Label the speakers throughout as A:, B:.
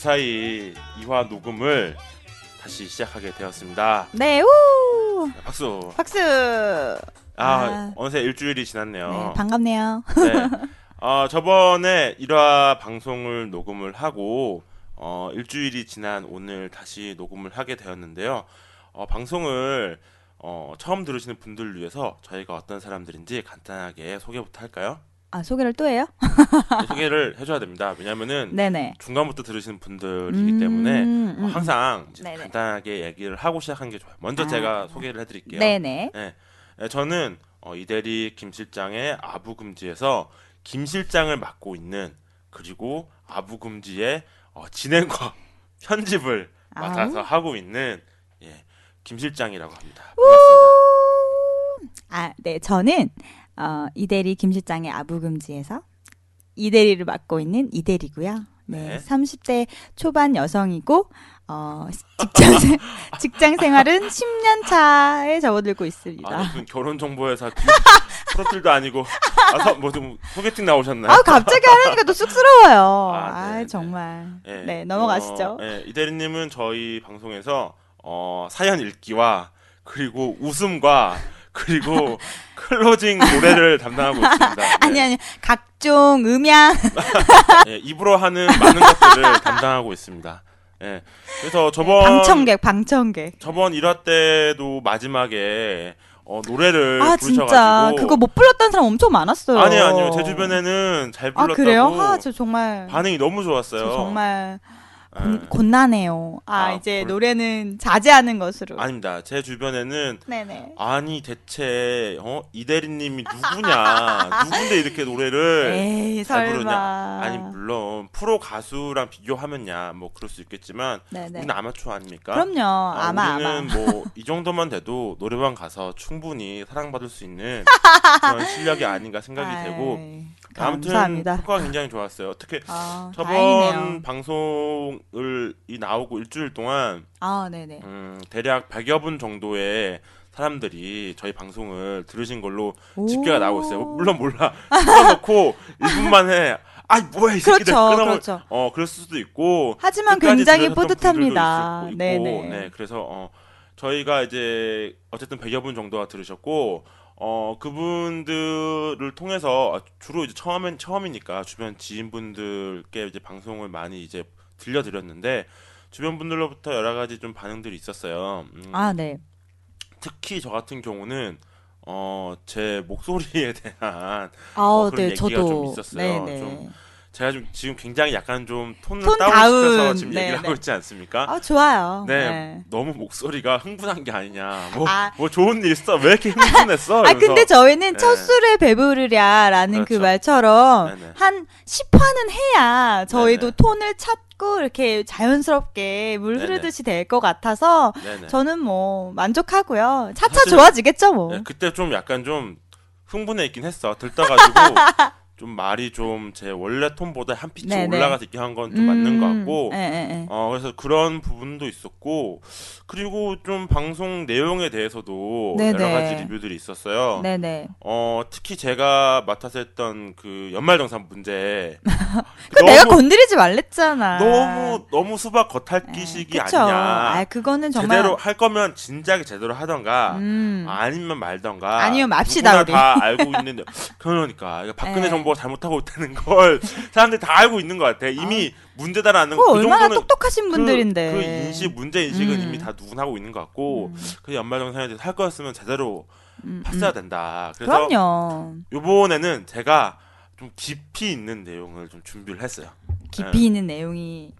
A: 무사히 2화 녹음을 다시 시작하게 되었습니다.
B: 네, 우!
A: 박수.
B: 박수!
A: 아,
B: 아.
A: 어느새 일주일이 지났네요.
B: 네, 반갑네요.
A: 네. 어, 저번에 1화 방송을 녹음을 하고 어, 일주일이 지난 오늘 다시 녹음을 하게 되었는데요. 어, 방송을 어, 처음 들으시는 분들을 위해서 저희가 어떤 사람들인지 간단하게 소개부터 할까요?
B: 아, 소개를 또 해요?
A: 소개를 해줘야 됩니다. 왜냐면은
B: 네네.
A: 중간부터 들으시는 분들이기 때문에
B: 음,
A: 어,
B: 음,
A: 항상. 간단하게 얘기를 하고 시작하는 게 좋아요. 먼저
B: 아.
A: 제가 소개를 해드릴게요.
B: 네네.
A: 네, 네, 저는 어, 이대리 김 실장의 아부금지에서 김 실장을 맡고 있는 그리고 아부금지의 어, 진행과 편집을 맡아서 하고 있는 예, 김 실장이라고 합니다. 반갑습니다.
B: 아, 네, 저는 어, 이대리 김 실장의 아부금지에서 이대리를 맡고 있는 이대리고요. 네,
A: 네.
B: 30대 초반 여성이고 어, 직장 생- 직장 생활은 10년 차에 접어들고 있습니다.
A: 아, 무슨 결혼 정보 회사 프로필도 아니고 아, 서, 뭐좀 소개팅 나오셨나요?
B: 아, 갑자기 하려니까 또 쑥스러워요.
A: 아,
B: 아,
A: 네, 네.
B: 정말.
A: 예,
B: 네, 넘어가시죠.
A: 어, 예, 이대리 님은 저희 방송에서 어, 사연 읽기와 그리고 웃음과 그리고 클로징 노래를 담당하고 있습니다. 네.
B: 아니 아니 각종 음향
A: 예, 입으로 하는 많은 것들을 담당하고 있습니다. 예. 그래서 저번
B: 방청객 방청객.
A: 저번 1화 때도 마지막에 어, 노래를
B: 아
A: 부르셔가지고
B: 진짜 그거 못 불렀다는 사람 엄청 많았어요.
A: 아니요 아니요 제 주변에는
B: 잘아
A: 불렀다고
B: 그래요? 아저 정말
A: 반응이 너무 좋았어요.
B: 저 정말
A: 예.
B: 곤, 곤란해요. 아,
A: 아,
B: 이제
A: 곤-
B: 노래는 자제하는 것으로.
A: 아닙니다. 제 주변에는
B: 네네.
A: 아니 대체 어 이대리님이 누구냐 누군데 이렇게 노래를
B: 에이
A: 잘
B: 설마.
A: 부르냐 아니 물론 프로 가수랑 비교하면야 뭐 그럴 수 있겠지만
B: 네네.
A: 우리는 아마추어 아닙니까?
B: 그럼요.
A: 아,
B: 아마
A: 우리는. 뭐 이 정도만 돼도 노래방 가서 충분히 사랑받을 수 있는 그런 실력이 아닌가 생각이 되고
B: 아이,
A: 아무튼
B: 감사합니다.
A: 효과가 굉장히 좋았어요. 특히
B: 아,
A: 저번
B: 다행이네요.
A: 방송 을 이 나오고 일주일 동안
B: 아 네네.
A: 음, 대략 100여 분 정도의 사람들이 저희 방송을 들으신 걸로
B: 오.
A: 집계가 나오고 있어요. 물론 몰라. 끊어놓고 1분 만에 아이 뭐야 이 새끼들
B: 그렇죠,
A: 끊어
B: 그렇죠.
A: 어 그럴 수도 있고
B: 하지만 굉장히 뿌듯합니다. 네네.
A: 네, 그래서 어 저희가 이제 어쨌든 100여 분 정도가 들으셨고 어 그분들을 통해서 아, 주로 이제 처음엔 처음이니까 주변 지인분들께 이제 방송을 많이 이제 들려드렸는데 주변 분들로부터 여러 가지 좀 반응들이 있었어요. 음,
B: 아 네.
A: 특히 저 같은 경우는 어 제 목소리에 대한
B: 아
A: 그런
B: 네.
A: 얘기가
B: 저도.
A: 좀 있었어요.
B: 네네.
A: 좀 제가 좀 지금 굉장히 약간 좀 톤을
B: 톤
A: 다운시켜서
B: 다운.
A: 지금
B: 네,
A: 얘기를
B: 네.
A: 하고 있지 않습니까?
B: 아 좋아요.
A: 네, 너무 목소리가 흥분한 게 아니냐. 뭐,
B: 아.
A: 뭐 좋은 일 있어? 왜 이렇게 흥분했어?
B: 아 근데 저희는
A: 네.
B: 첫 술에 배부르랴라는 그
A: 그렇죠.
B: 말처럼
A: 네네.
B: 한 10화는 해야 저희도. 톤을 찾고 이렇게 자연스럽게 물. 흐르듯이 될 것 같아서. 저는 뭐 만족하고요. 차차 좋아지겠죠 뭐.
A: 네, 그때 좀 약간 좀 흥분해 있긴 했어. 들떠가지고 좀 말이 좀 제 원래 톤보다 한 피치
B: 네네.
A: 올라가서 이렇게 한 건좀 맞는 것 같고.
B: 예, 예, 예.
A: 어, 그래서 그런 부분도 있었고, 그리고 좀 방송 내용에 대해서도
B: 네네.
A: 여러 가지 리뷰들이 있었어요.
B: 네네.
A: 어, 특히 제가 맡아서 했던 그 연말정산 문제.
B: 그 내가 건드리지 말랬잖아.
A: 너무 너무 수박 겉핥기식이. 아니냐.
B: 아 그거는 정말
A: 제대로 할 거면 진작에 제대로 하던가
B: 음.
A: 아니면 말던가
B: 아니면 맙시다, 우리.
A: 다 알고 있는데 그러니까 박근혜
B: 네.
A: 정부 가 잘못하고 있다는 걸 사람들이 다 알고 있는 것 같아 이미 문제다라는
B: 그거
A: 그
B: 얼마나
A: 정도는
B: 똑똑하신
A: 그-
B: 분들인데.
A: 그, 인식 문제 인식은
B: 음.
A: 이미 다 누군 하고 있는 것 같고
B: 음.
A: 그 연말정산에 할 거였으면 제대로
B: 음,
A: 했어야
B: 음.
A: 된다 그래서
B: 그럼요.
A: 요번에는 제가 좀 깊이 있는 내용을 좀 준비를 했어요
B: 깊이 있는 내용이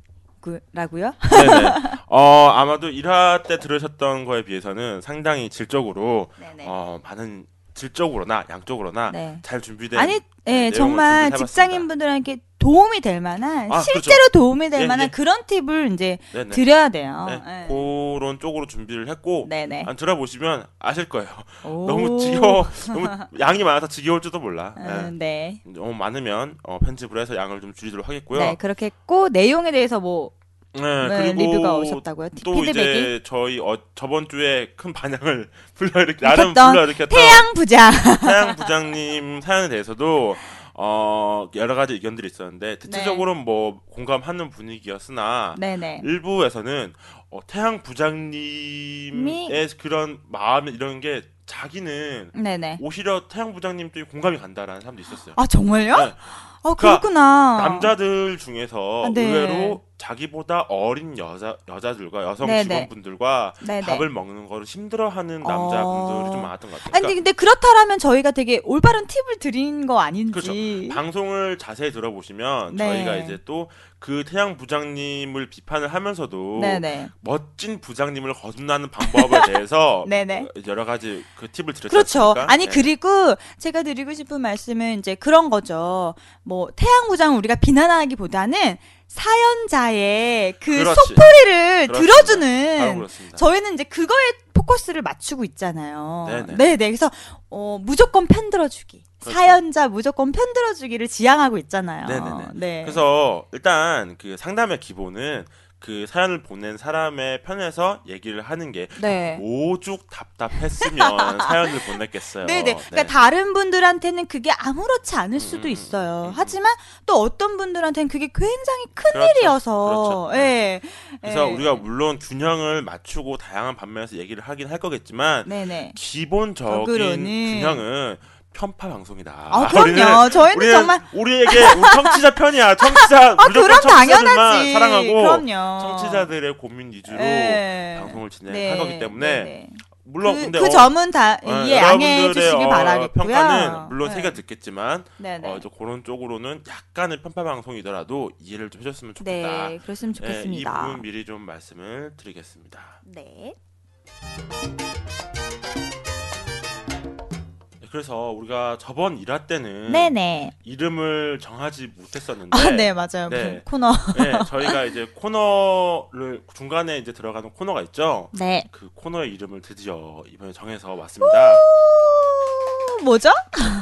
B: 라고요?
A: 네네. 어, 아마도 1화 때 들으셨던 거에 비해서는 상당히 질적으로,
B: 네네.
A: 어, 많은 질적으로나 양적으로나
B: 네.
A: 잘 준비된
B: 아니, 예,
A: 내용을
B: 정말
A: 준비해봤습니다.
B: 직장인 분들에게 도움이 될 만한
A: 아,
B: 실제로 도움이 될
A: 예,
B: 만한
A: 예.
B: 그런 팁을 이제
A: 네네.
B: 드려야 돼요.
A: 네,
B: 예.
A: 그런 쪽으로 준비를 했고
B: 네네.
A: 안 들어보시면 아실 거예요.
B: 오.
A: 너무 지겨워, 너무 양이 많아서 지겨울지도 몰라. 예.
B: 음, 네.
A: 너무 많으면 어, 편집을 해서 양을 좀 줄이도록 하겠고요.
B: 네, 그렇게 했고 내용에 대해서 뭐
A: 네,
B: 네,
A: 그리고
B: 리뷰가 오셨다고요? 티-
A: 또
B: 피드백이
A: 이제 저희 어, 저번 주에 큰 반향을 불러일으키 나름
B: 일으켰던
A: 불러일으켰던
B: 태양 부자.
A: 태양 부장님 사연에 대해서도 어 여러 가지 의견들이 있었는데 대체적으로는 뭐 공감하는 분위기였으나
B: 네네.
A: 일부에서는 어, 태양 부장님의 그런 마음 이런 게 자기는
B: 네네.
A: 오히려 태양 부장님 쪽에 공감이 간다라는 사람도 있었어요.
B: 아 정말요?
A: 네.
B: 아
A: 그러니까
B: 그렇구나.
A: 남자들 중에서
B: 아, 네.
A: 의외로 자기보다 어린 여자 여자들과 여성
B: 네네.
A: 직원분들과
B: 네네.
A: 밥을 먹는 거를 힘들어하는
B: 어.
A: 남자분들이 좀 많았던 것 같아요.
B: 아니
A: 그러니까
B: 근데 그렇다라면 저희가 되게 올바른 팁을 드린 거 아닌지.
A: 그렇죠. 방송을 자세히 들어보시면
B: 네.
A: 저희가 이제 또 그 태양 부장님을 비판을 하면서도
B: 네네.
A: 멋진 부장님을 거듭나는 방법에 대해서. 여러 가지 그 팁을 드렸죠.
B: 그렇죠. 아니
A: 네.
B: 그리고 제가 드리고 싶은 말씀은 이제 그런 거죠. 뭐 태양 부장 우리가 비난하기보다는 사연자의 그
A: 그렇지.
B: 속풀이를
A: 그렇습니다. 바로
B: 들어주는. 저희는 이제 그거에 포커스를 맞추고 있잖아요.
A: 네네.
B: 네네. 그래서 어, 무조건 편들어주기.
A: 그렇죠.
B: 사연자 무조건 편들어주기를 지향하고 있잖아요.
A: 네네네.
B: 네.
A: 그래서 일단 그 상담의 기본은 그 사연을 보낸 사람의 편에서 얘기를 하는 게
B: 네.
A: 오죽 답답했으면 사연을 보냈겠어요.
B: 네네. 그러니까 다른 분들한테는 그게 아무렇지 않을 수도
A: 음,
B: 있어요.
A: 음, 음.
B: 하지만 또 어떤 분들한테는 그게 굉장히 큰
A: 그렇죠.
B: 일이어서.
A: 그렇죠.
B: 예.
A: 그래서
B: 예.
A: 우리가 물론 균형을 맞추고 다양한 방면에서 얘기를 하긴 할 거겠지만
B: 네네.
A: 기본적인
B: 적으로는.
A: 균형은 편파 방송이다.
B: 아, 그럼요. 저희는
A: 우리는
B: 정말
A: 우리에게 우리 청취자 편이야. 청취자
B: 아,
A: 무조건 청취자들만
B: 당연하지.
A: 사랑하고
B: 그럼요.
A: 청취자들의 고민 위주로
B: 예.
A: 방송을 진행할
B: 네,
A: 거기 때문에
B: 네네.
A: 물론
B: 그,
A: 근데
B: 그
A: 어,
B: 점은 다
A: 어,
B: 이해 양해해
A: 여러분들의,
B: 주시기
A: 어,
B: 바라겠고요.
A: 평가는 물론
B: 네.
A: 새겨 듣겠지만. 어, 이제 그런 쪽으로는 약간의 편파 방송이더라도 이해를 좀 해줬으면 좋겠다.
B: 네, 그랬으면
A: 예, 이
B: 좋겠습니다.
A: 부분 미리 좀 말씀을 드리겠습니다.
B: 네.
A: 네, 그래서 우리가 저번 일화 때는
B: 네네.
A: 이름을 정하지 못했었는데
B: 아, 네, 맞아요.
A: 네.
B: 코너.
A: 네, 저희가 이제 코너를 중간에 이제 들어가는 코너가 있죠.
B: 네.
A: 그 코너의 이름을 드디어 이번에 정해서 왔습니다.
B: 오, 뭐죠?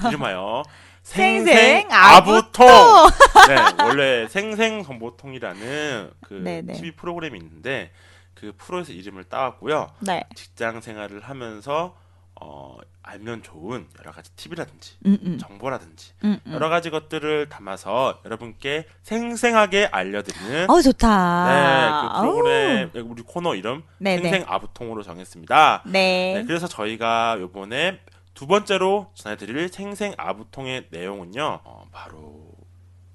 A: 이름하여
B: 생생 아부통.
A: 아부통. 네, 원래 생생 정보통이라는 그
B: 네네.
A: TV 프로그램이 있는데 그 프로에서 이름을 따왔고요.
B: 네.
A: 직장 생활을 하면서 어, 알면 좋은 여러 가지 팁이라든지
B: 음, 음.
A: 정보라든지
B: 음, 음.
A: 여러 가지 것들을 담아서 여러분께 생생하게 알려드리는
B: 어, 좋다.
A: 네, 그 프로그램 우리 코너 이름
B: 네네.
A: 생생 아부통으로 정했습니다.
B: 네.
A: 네, 그래서 저희가 요번에 두 번째로 전해드릴 생생 아부통의 내용은요, 어, 바로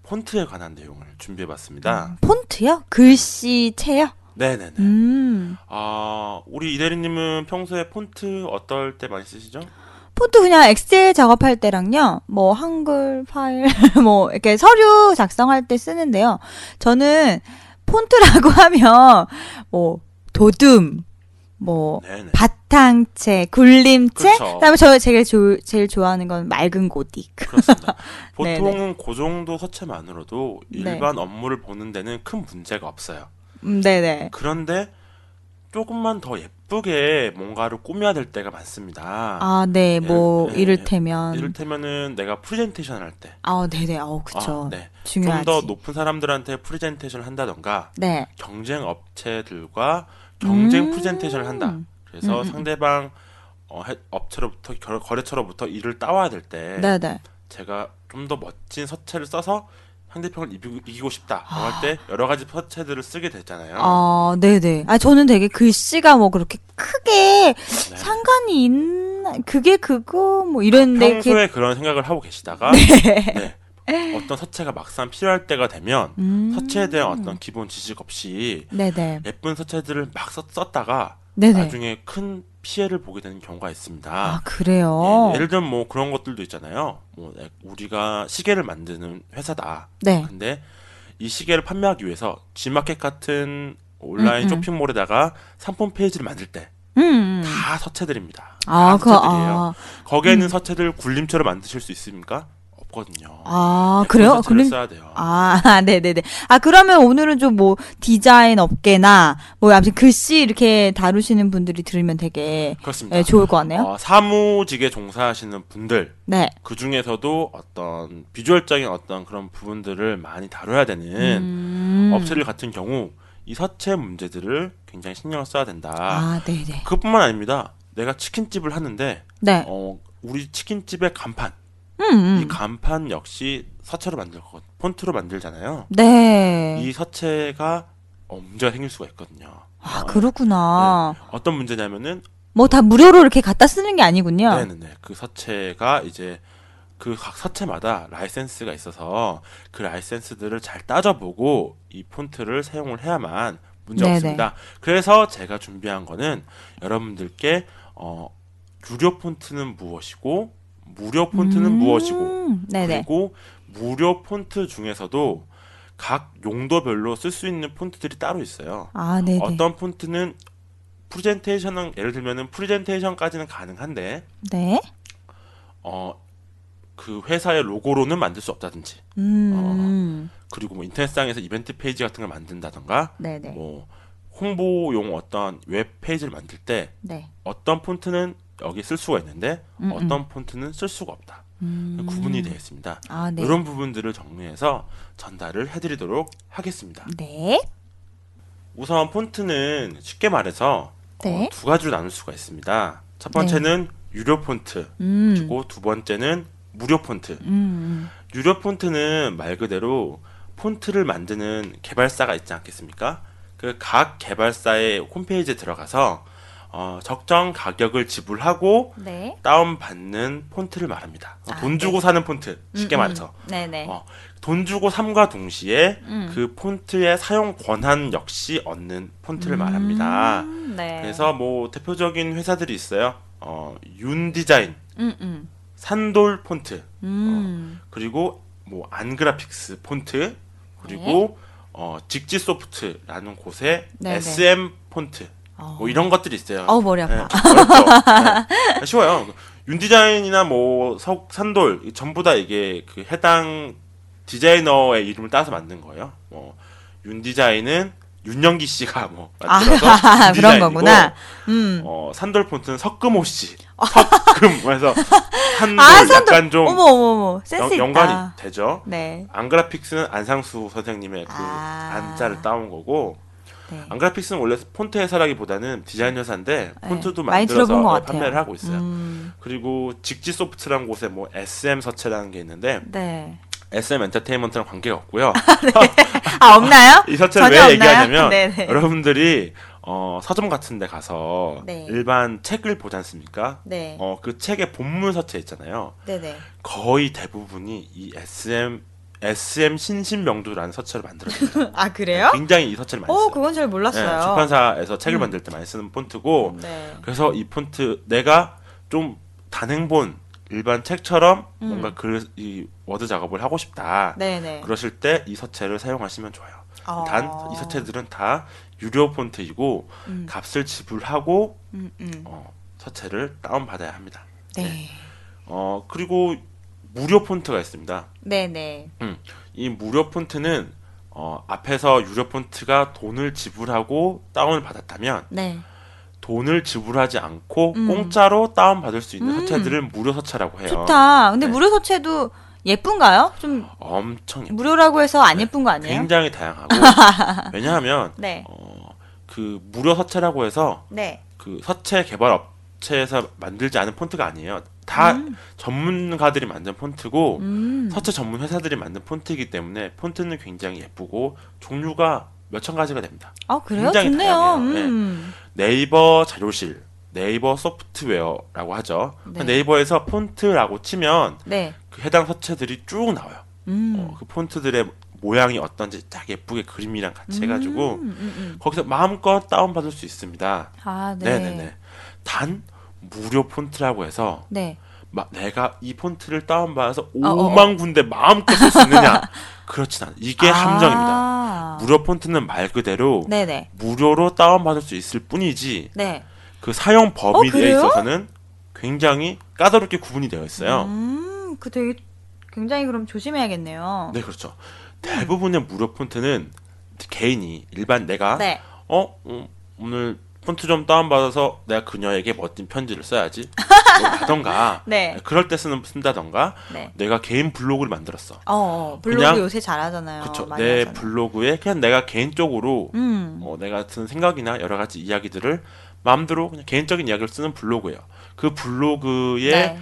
A: 폰트에 관한 내용을 준비해봤습니다.
B: 음, 폰트요? 글씨체요?
A: 네네네.
B: 음.
A: 아, 우리 이대리님은 평소에 폰트 어떨 때 많이 쓰시죠?
B: 폰트 그냥 엑셀 작업할 때랑요, 뭐 한글 파일, 뭐 이렇게 서류 작성할 때 쓰는데요. 저는 폰트라고 하면 뭐 도둠, 뭐
A: 네네.
B: 바탕체, 굴림체,
A: 그렇죠.
B: 그다음에 저 제가 조, 제일 좋아하는 건 맑은 고딕.
A: 그렇습니다. 보통은 그 정도 서체만으로도
B: 네.
A: 일반 업무를 보는 데는 큰 문제가 없어요.
B: 음, 네네.
A: 그런데 조금만 더 예쁘게 뭔가를 꾸며야 될 때가 많습니다.
B: 아, 네, 뭐
A: 예, 예,
B: 이를테면,
A: 이를테면은 내가 프레젠테이션 할 때,
B: 아, 네네, 어, 그쵸.
A: 아, 네.
B: 중요하지.
A: 좀 더 높은 사람들한테 프레젠테이션을 한다던가
B: 네.
A: 경쟁 업체들과 경쟁
B: 음.
A: 프레젠테이션을 한다. 그래서
B: 음, 음.
A: 상대방 어, 해- 업체로부터 결- 거래처로부터 일을 따와야 될때
B: 네네.
A: 제가 좀 더 멋진 서체를 써서 상대편을 이기고, 싶다
B: 아.
A: 할때 여러 가지 서체들을 쓰게 되잖아요.
B: 아, 네네. 아, 저는 되게 글씨가 뭐 그렇게 크게
A: 네.
B: 상관이 있나, 그게 그거, 뭐 이랬는데.
A: 평소에 그런 생각을 하고 계시다가 네. 어떤 서체가 막상 필요할 때가 되면
B: 음.
A: 서체에 대한 어떤 기본 지식 없이
B: 네네.
A: 예쁜 서체들을 막 썼,
B: 네네.
A: 나중에 큰 피해를 보게 되는 경우가 있습니다.
B: 아, 그래요?
A: 예, 예를 들면 뭐 그런 것들도 있잖아요. 뭐 에, 우리가 시계를 만드는 회사다.
B: 네.
A: 근데 이 시계를 판매하기 위해서 G마켓 같은 온라인
B: 음, 음.
A: 쇼핑몰에다가 상품 페이지를 만들 때다
B: 음. 음.
A: 서체들입니다.
B: 아,
A: 다
B: 그,
A: 서체들이에요.
B: 아.
A: 거기에는
B: 음.
A: 서체들 굴림체로 만드실 수 있습니까? 없- 없거든요.
B: 아,
A: 예쁜
B: 그래요? 그럼
A: 써야 돼요.
B: 아, 네네네. 아, 그러면 오늘은 좀 뭐 디자인 업계나 뭐 아무튼 글씨 이렇게 다루시는 분들이 들으면 되게
A: 그렇습니다.
B: 예, 좋을 것 같네요.
A: 어, 사무직에 종사하시는 분들
B: 네.
A: 그 중에서도 어떤 비주얼적인 어떤 그런 부분들을 많이 다뤄야 되는
B: 음.
A: 업체들 같은 경우 이 서체 문제들을 굉장히 신경을 써야 된다.
B: 아, 네네.
A: 그것뿐만 아닙니다. 내가 치킨집을 하는데
B: 네.
A: 어, 우리 치킨집의 간판
B: 음,
A: 이
B: 음.
A: 간판 역시 서체로 만들 거 폰트로 만들잖아요.
B: 네.
A: 이 서체가 어, 문제가 생길 수가 있거든요.
B: 아,
A: 어,
B: 그렇구나.
A: 어떤 문제냐면은
B: 뭐 다 무료로 이렇게 갖다 쓰는 게 아니군요.
A: 네네네 그 서체가 이제 그 각 서체마다 라이센스가 있어서 그 라이센스들을 잘 따져보고 이 폰트를 사용을 해야만 문제
B: 네네.
A: 없습니다. 그래서 제가 준비한 거는 여러분들께 어 유료 폰트는 무엇이고 무료 폰트는
B: 음,
A: 무엇이고
B: 네네.
A: 그리고 무료 폰트 중에서도 각 용도별로 쓸 수 있는 폰트들이 따로 있어요.
B: 아.
A: 어떤 폰트는 프레젠테이션은 예를 들면은 프레젠테이션까지는 가능한데
B: 네.
A: 어 그 회사의 로고로는 만들 수 없다든지
B: 음.
A: 그리고 뭐 인터넷상에서 이벤트 페이지 같은 걸 만든다던가
B: 네네.
A: 뭐 홍보용 어떤 웹 페이지를 만들 때
B: 네.
A: 어떤 폰트는 여기 쓸 수가 있는데
B: 음,
A: 어떤 폰트는 쓸 수가 없다
B: 음.
A: 구분이 되어 있습니다.
B: 아, 네.
A: 이런 부분들을 정리해서 전달을 해드리도록 하겠습니다.
B: 네.
A: 우선 폰트는 쉽게 말해서
B: 네.
A: 어, 두 가지로 나눌 수가 있습니다. 첫 번째는 유료 폰트,
B: 음.
A: 그리고 두 번째는 무료 폰트.
B: 음.
A: 유료 폰트는 말 그대로 폰트를 만드는 개발사가 있지 않겠습니까? 그 각 개발사의 홈페이지에 들어가서 어, 적정 가격을 지불하고
B: 네.
A: 다운받는 폰트를 말합니다.
B: 아,
A: 돈 주고 사는 폰트, 쉽게
B: 음, 음.
A: 말해서.
B: 네네.
A: 어, 돈 주고 삼과 동시에
B: 음.
A: 그 폰트의 사용 권한 역시 얻는 폰트를 말합니다.
B: 음, 네.
A: 그래서 뭐 대표적인 회사들이 있어요. 어, 윤디자인,
B: 음, 음.
A: 산돌 폰트,
B: 음.
A: 그리고 뭐 안그래픽스 폰트, 그리고 어, 직지 소프트라는 곳에
B: 네. 네네.
A: SM 폰트,
B: 어.
A: 뭐 이런 것들이 있어요.
B: 어우, 머리 아파.
A: 네, 어렵죠. 네. 쉬워요. 윤디자인이나 뭐 석, 산돌 이 전부 다 이게 그 해당 디자이너의 이름을 따서 만든 거예요. 뭐 윤디자인은 윤영기 씨가 뭐 만들어서
B: 아, 그런 거구나. 음.
A: 어, 산돌 폰트는 석금호 씨. 석금 그래서 산돌
B: 아, 산돌.
A: 약간 좀
B: 어머, 어머, 어머.
A: 연. 연관이 되죠.
B: 네.
A: 안그래픽스는 안상수 선생님의 그
B: 아.
A: 안자를 따온 거고
B: 네.
A: 안그래픽스는 원래 폰트 회사라기보다는 디자인 회사인데
B: 네.
A: 폰트도
B: 많이
A: 만들어서. 판매를 하고 있어요.
B: 음.
A: 그리고 직지 소프트라는 곳에 뭐 SM 서체라는 게 있는데
B: 네.
A: SM 엔터테인먼트랑 관계가 없고요.
B: 아, 없나요?
A: 이 서체를 왜
B: 없나요?
A: 얘기하냐면
B: 네네.
A: 여러분들이 어, 서점 같은 데 가서
B: 네.
A: 일반 책을 보지 않습니까?
B: 네.
A: 어, 그 책의 본문 서체 있잖아요.
B: 네네.
A: 거의 대부분이 이 SM SM 신신명조라는 서체를 만들어줍니다.
B: 아, 그래요?
A: 굉장히 이 서체를 많이
B: 어,
A: 써요.
B: 그건 잘
A: 네,
B: 몰랐어요.
A: 출판사에서 책을
B: 음.
A: 만들 때 많이 쓰는 폰트고
B: 네.
A: 그래서 이 폰트 내가 좀 단행본 일반 책처럼
B: 음.
A: 뭔가 글, 이 워드 작업을 하고 싶다.
B: 네네.
A: 그러실 때 이 서체를 사용하시면 좋아요.
B: 어.
A: 단이 서체들은 다 유료 폰트이고
B: 음.
A: 값을 지불하고
B: 음, 음.
A: 어, 서체를 다운 받아야 합니다.
B: 네.
A: 어 그리고 무료 폰트가 있습니다.
B: 네네.
A: 이 무료 폰트는 어, 앞에서 유료 폰트가 돈을 지불하고 다운을 받았다면
B: 네.
A: 돈을 지불하지 않고
B: 음.
A: 공짜로 다운 받을 수 있는
B: 음.
A: 서체들을 무료 서체라고 해요.
B: 좋다. 근데
A: 네.
B: 무료 서체도 예쁜가요? 좀
A: 엄청 예뻐요.
B: 무료라고 해서 안 예쁜 거 아니에요?
A: 굉장히 다양하고 왜냐하면
B: 네.
A: 어, 그 무료 서체라고 해서
B: 네.
A: 그 서체 개발 업체에서 만들지 않은 폰트가 아니에요. 다
B: 음.
A: 전문가들이 만든 폰트고
B: 음.
A: 서체 전문 회사들이 만든 폰트이기 때문에 폰트는 굉장히 예쁘고 종류가 몇천 가지가 됩니다.
B: 아, 그래요?
A: 굉장히
B: 좋네요.
A: 다양해요. 네.
B: 음.
A: 네 이버 자료실, 네이버 소프트웨어라고 하죠.
B: 네.
A: 네. 이버에서 폰트라고 치면
B: 네.
A: 그 해당 서체들이 쭉 나와요.
B: 음.
A: 어, 그 폰트들의 모양이 어떤지 딱 예쁘게 그림이랑 같이 해가지고
B: 음, 음, 음.
A: 거기서 마음껏 다운받을 수 있습니다.
B: 아, 네.
A: 네네네. 단 무료 폰트라고 해서
B: 네.
A: 막 내가 이 폰트를 다운받아서
B: 어, 어.
A: 5만 군데 마음껏 쓸 수 있느냐? 그렇진 않아. 이게
B: 아.
A: 함정입니다. 무료 폰트는 말 그대로
B: 네네.
A: 무료로 다운받을 수 있을 뿐이지
B: 네.
A: 그 사용
B: 어,
A: 범위에
B: 그래요?
A: 있어서는 굉장히 까다롭게 구분이 되어 있어요.
B: 음, 그 되게 굉장히 그럼 조심해야겠네요.
A: 네, 그렇죠. 대부분의 무료 폰트는 개인이 일반 내가
B: 네.
A: 어 음, 오늘 폰트 좀 다운받아서 내가 그녀에게 멋진 편지를 써야지 뭐 하던가
B: 네.
A: 그럴 때 쓰는 쓴다던가
B: 네.
A: 내가 개인 블로그를 만들었어
B: 어, 블로그
A: 그냥-
B: 요새 잘하잖아요.
A: 그쵸 내
B: 하잖아요.
A: 블로그에 그냥 내가 개인적으로
B: 음.
A: 어, 내가 드는 생각이나 여러 가지 이야기들을 마음대로 그냥 개인적인 이야기를 쓰는 블로그예요 그 블로그의
B: 네.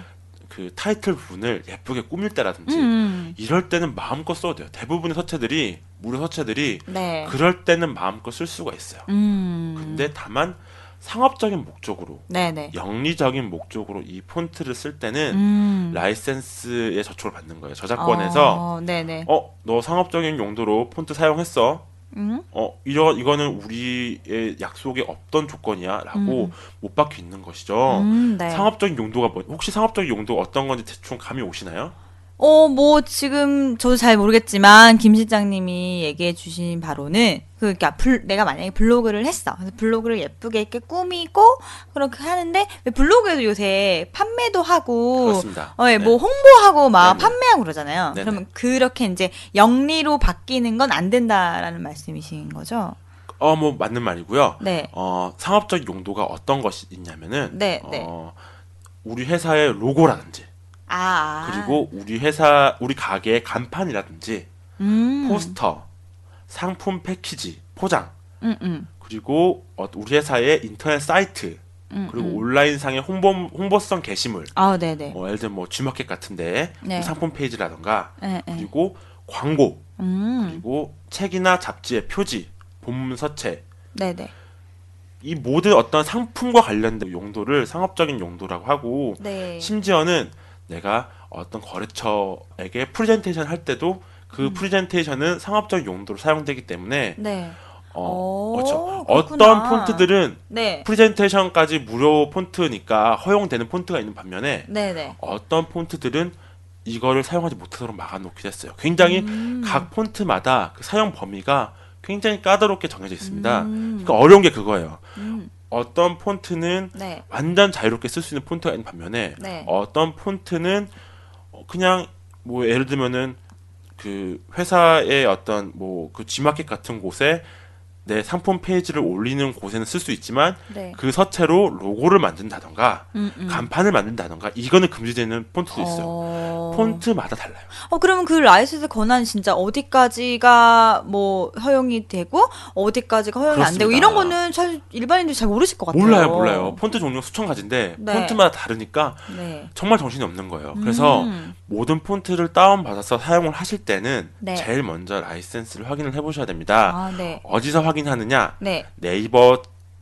A: 그 타이틀 부분을 예쁘게 꾸밀 때라든지
B: 음.
A: 이럴 때는 마음껏 써도 돼요 대부분의 서체들이 무료 서체들이
B: 네.
A: 그럴 때는 마음껏 쓸 수가 있어요
B: 음.
A: 근데 다만 상업적인 목적으로
B: 네네.
A: 영리적인 목적으로 이 폰트를 쓸 때는
B: 음.
A: 라이센스의 저촉을 받는 거예요. 저작권에서
B: 어, 네네.
A: 어, 너 상업적인 용도로 폰트 사용했어.
B: 음.
A: 어, 이러 이거는 우리의 약속에 없던 조건이야라고 못 박혀 있는 것이죠.
B: 음, 네.
A: 상업적인 용도가 뭐 혹시 상업적인 용도 어떤 건지 대충 감이 오시나요?
B: 어, 뭐, 지금, 저도 잘 모르겠지만, 김 실장님이 얘기해 주신 바로는, 그, 그니까, 불, 내가 만약에 블로그를 했어. 그래서 블로그를 예쁘게 이렇게 꾸미고, 그렇게 하는데, 왜 블로그에도 요새 판매도 하고,
A: 그렇습니다.
B: 어, 예,
A: 네.
B: 뭐, 홍보하고 막
A: 네네.
B: 판매하고 그러잖아요.
A: 네네.
B: 그러면 그렇게 이제, 영리로 바뀌는 건 안 된다라는 말씀이신 거죠?
A: 어, 뭐 맞는 말이고요.
B: 네.
A: 어, 상업적 용도가 어떤 것이 있냐면은
B: 네, 네.
A: 어, 우리 회사의 로고라든지
B: 아. 아.
A: 그리고 우리 회사 우리 가게의 간판이라든지
B: 음.
A: 포스터, 상품 패키지, 포장,
B: 음, 음.
A: 그리고 어, 우리 회사의 인터넷 사이트,
B: 음,
A: 그리고
B: 음.
A: 온라인 상의 홍보 홍보성 게시물,
B: 아, 네 네.
A: 뭐 예를 들면 뭐 G마켓 같은데
B: 네.
A: 상품 페이지라던가
B: 예, 예.
A: 그리고 광고,
B: 음.
A: 그리고 책이나 잡지의 표지, 본문 서체
B: 네 네.
A: 이 모든 어떤 상품과 관련된 용도를 상업적인 용도라고 하고
B: 네.
A: 심지어는 내가 어떤 거래처에게 프레젠테이션 할 때도 그
B: 음.
A: 프레젠테이션은 상업적 용도로 사용되기 때문에
B: 네.
A: 어,
B: 오,
A: 그렇죠. 어떤 폰트들은
B: 네.
A: 프레젠테이션까지 무료 폰트니까 허용되는 폰트가 있는 반면에
B: 네네.
A: 어떤 폰트들은 이거를 사용하지 못하도록 막아놓기도 했어요. 굉장히
B: 음.
A: 각 폰트마다 그 사용 범위가 굉장히 까다롭게 정해져 있습니다.
B: 음.
A: 그러니까 어려운 게 그거예요.
B: 음.
A: 어떤 폰트는
B: 네.
A: 완전 자유롭게 쓸 수 있는 폰트가 있는 반면에
B: 네.
A: 어떤 폰트는 어, 그냥 뭐 예를 들면은 그 회사의 어떤 뭐 그 G마켓 같은 곳에 내 상품 페이지를 올리는 곳에는 쓸 수 있지만
B: 네.
A: 그 서체로 로고를 만든다던가
B: 음, 음.
A: 간판을 만든다던가 이거는 금지되는 폰트도 있어요.
B: 어...
A: 폰트마다 달라요.
B: 어, 그러면 그 라이센스 권한 진짜 어디까지가 뭐 허용이 되고 어디까지가 허용이 안 되고
A: 그렇습니다.
B: 이런 거는 사실 일반인들이 잘 모르실 것 같아요.
A: 몰라요, 몰라요. 폰트 종류 수천 가지인데
B: 네.
A: 폰트마다 다르니까
B: 네.
A: 정말 정신이 없는 거예요. 그래서
B: 음.
A: 모든 폰트를 다운 받아서 사용을 하실 때는
B: 네.
A: 제일 먼저 라이센스를 확인을 해보셔야 됩니다.
B: 아, 네.
A: 어디서 확 인하느냐?
B: 네.
A: 네이버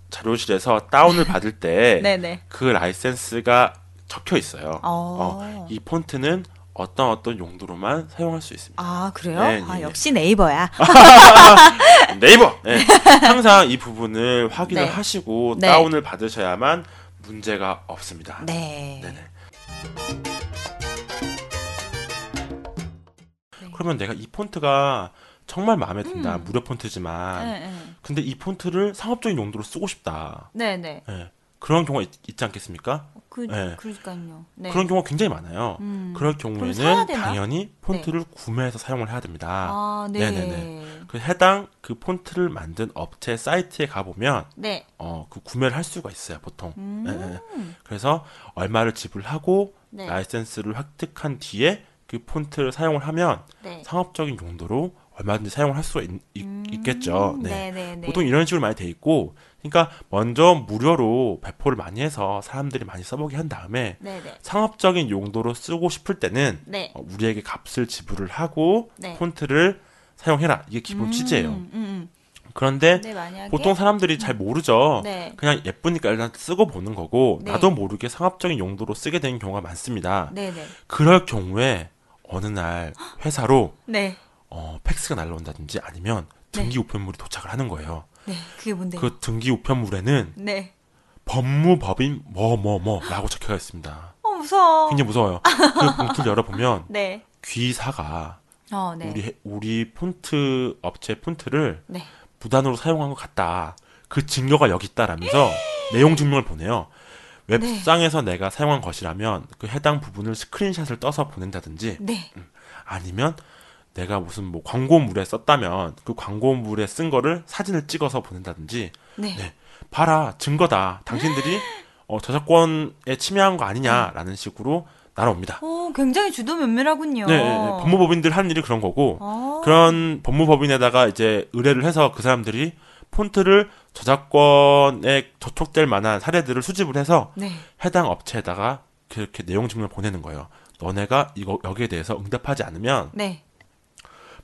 A: 자료실에서 다운을 받을 때그
B: 네, 네.
A: 라이센스가 적혀 있어요.
B: 어.
A: 어, 이 폰트는 어떤 어떤 용도로만 사용할 수 있습니다.
B: 아, 그래요?
A: 네, 네,
B: 아,
A: 네.
B: 역시 네이버야.
A: 네이버 네. 항상 이 부분을 확인을
B: 네.
A: 하시고
B: 네.
A: 다운을 받으셔야만 문제가 없습니다.
B: 네.
A: 네네. 그러면 내가 이 폰트가 정말 마음에 든다.
B: 음.
A: 무료 폰트지만.
B: 네, 네.
A: 근데 이 폰트를 상업적인 용도로 쓰고 싶다.
B: 네, 네.
A: 예. 그런 경우가 있, 지 않겠습니까?
B: 그,
A: 네.
B: 그러니까요. 네.
A: 그런 경우가 굉장히 많아요.
B: 음.
A: 그럴 경우에는? 당연히 폰트를 구매해서 사용을 해야 됩니다.
B: 아, 네.
A: 네네네. 그 해당 그 폰트를 만든 업체 사이트에 가보면
B: 네.
A: 어, 그 구매를 할 수가 있어요, 보통.
B: 음.
A: 예, 예. 그래서 얼마를 지불하고
B: 네.
A: 라이센스를 획득한 뒤에 그 폰트를 사용을 하면
B: 네.
A: 상업적인 용도로 얼마든지 사용을 할 수가 있, 겠죠
B: 음,
A: 네.
B: 네, 네, 네.
A: 보통 이런 식으로 많이 돼 있고, 그러니까 먼저 무료로 배포를 많이 해서 사람들이 많이 써보게 한 다음에
B: 네, 네.
A: 상업적인 용도로 쓰고 싶을 때는
B: 네.
A: 어, 우리에게 값을 지불을 하고
B: 네.
A: 폰트를 사용해라 이게 기본
B: 음,
A: 취지예요.
B: 음, 음.
A: 그런데
B: 네, 만약에
A: 보통 사람들이 잘 모르죠.
B: 네.
A: 그냥 예쁘니까 일단 쓰고 보는 거고
B: 네.
A: 나도 모르게 상업적인 용도로 쓰게 되는 경우가 많습니다.
B: 네, 네.
A: 그럴 경우에 어느 날 회사로
B: 네.
A: 어, 팩스가 날라온다든지 아니면 등기 우편물이 도착을 하는 거예요.
B: 네. 그게 뭔데요?
A: 그 등기 우편물에는
B: 네.
A: 법무법인 뭐뭐뭐라고 적혀져 있습니다.
B: 어, 무서워.
A: 굉장히 무서워요. 그 봉투를 열어보면
B: 네.
A: 귀사가
B: 어, 네.
A: 우리 해- 우리 폰트 업체 폰트를
B: 네.
A: 무단으로 사용한 것 같다. 그 증거가 여기 있다라면서 내용 증명을 보내요. 웹상에서 내가 사용한 것이라면 그 해당 부분을 스크린샷을 떠서 보낸다든지
B: 네.
A: 아니면 내가 무슨 뭐 광고물에 썼다면 그 광고물에 쓴 거를 사진을 찍어서 보낸다든지
B: 네.
A: 네. 봐라 증거다 당신들이 어, 저작권에 침해한 거 아니냐라는 식으로 날아옵니다.
B: 오, 굉장히 주도 면밀하군요.
A: 네, 네, 네. 법무법인들 하는 일이 그런 거고
B: 아.
A: 그런 법무법인에다가 이제 의뢰를 해서 그 사람들이 폰트를 저작권에 저촉될 만한 사례들을 수집을 해서
B: 네.
A: 해당 업체에다가 그렇게 내용 증명을 보내는 거예요. 너네가 이거 여기에 대해서 응답하지 않으면
B: 네.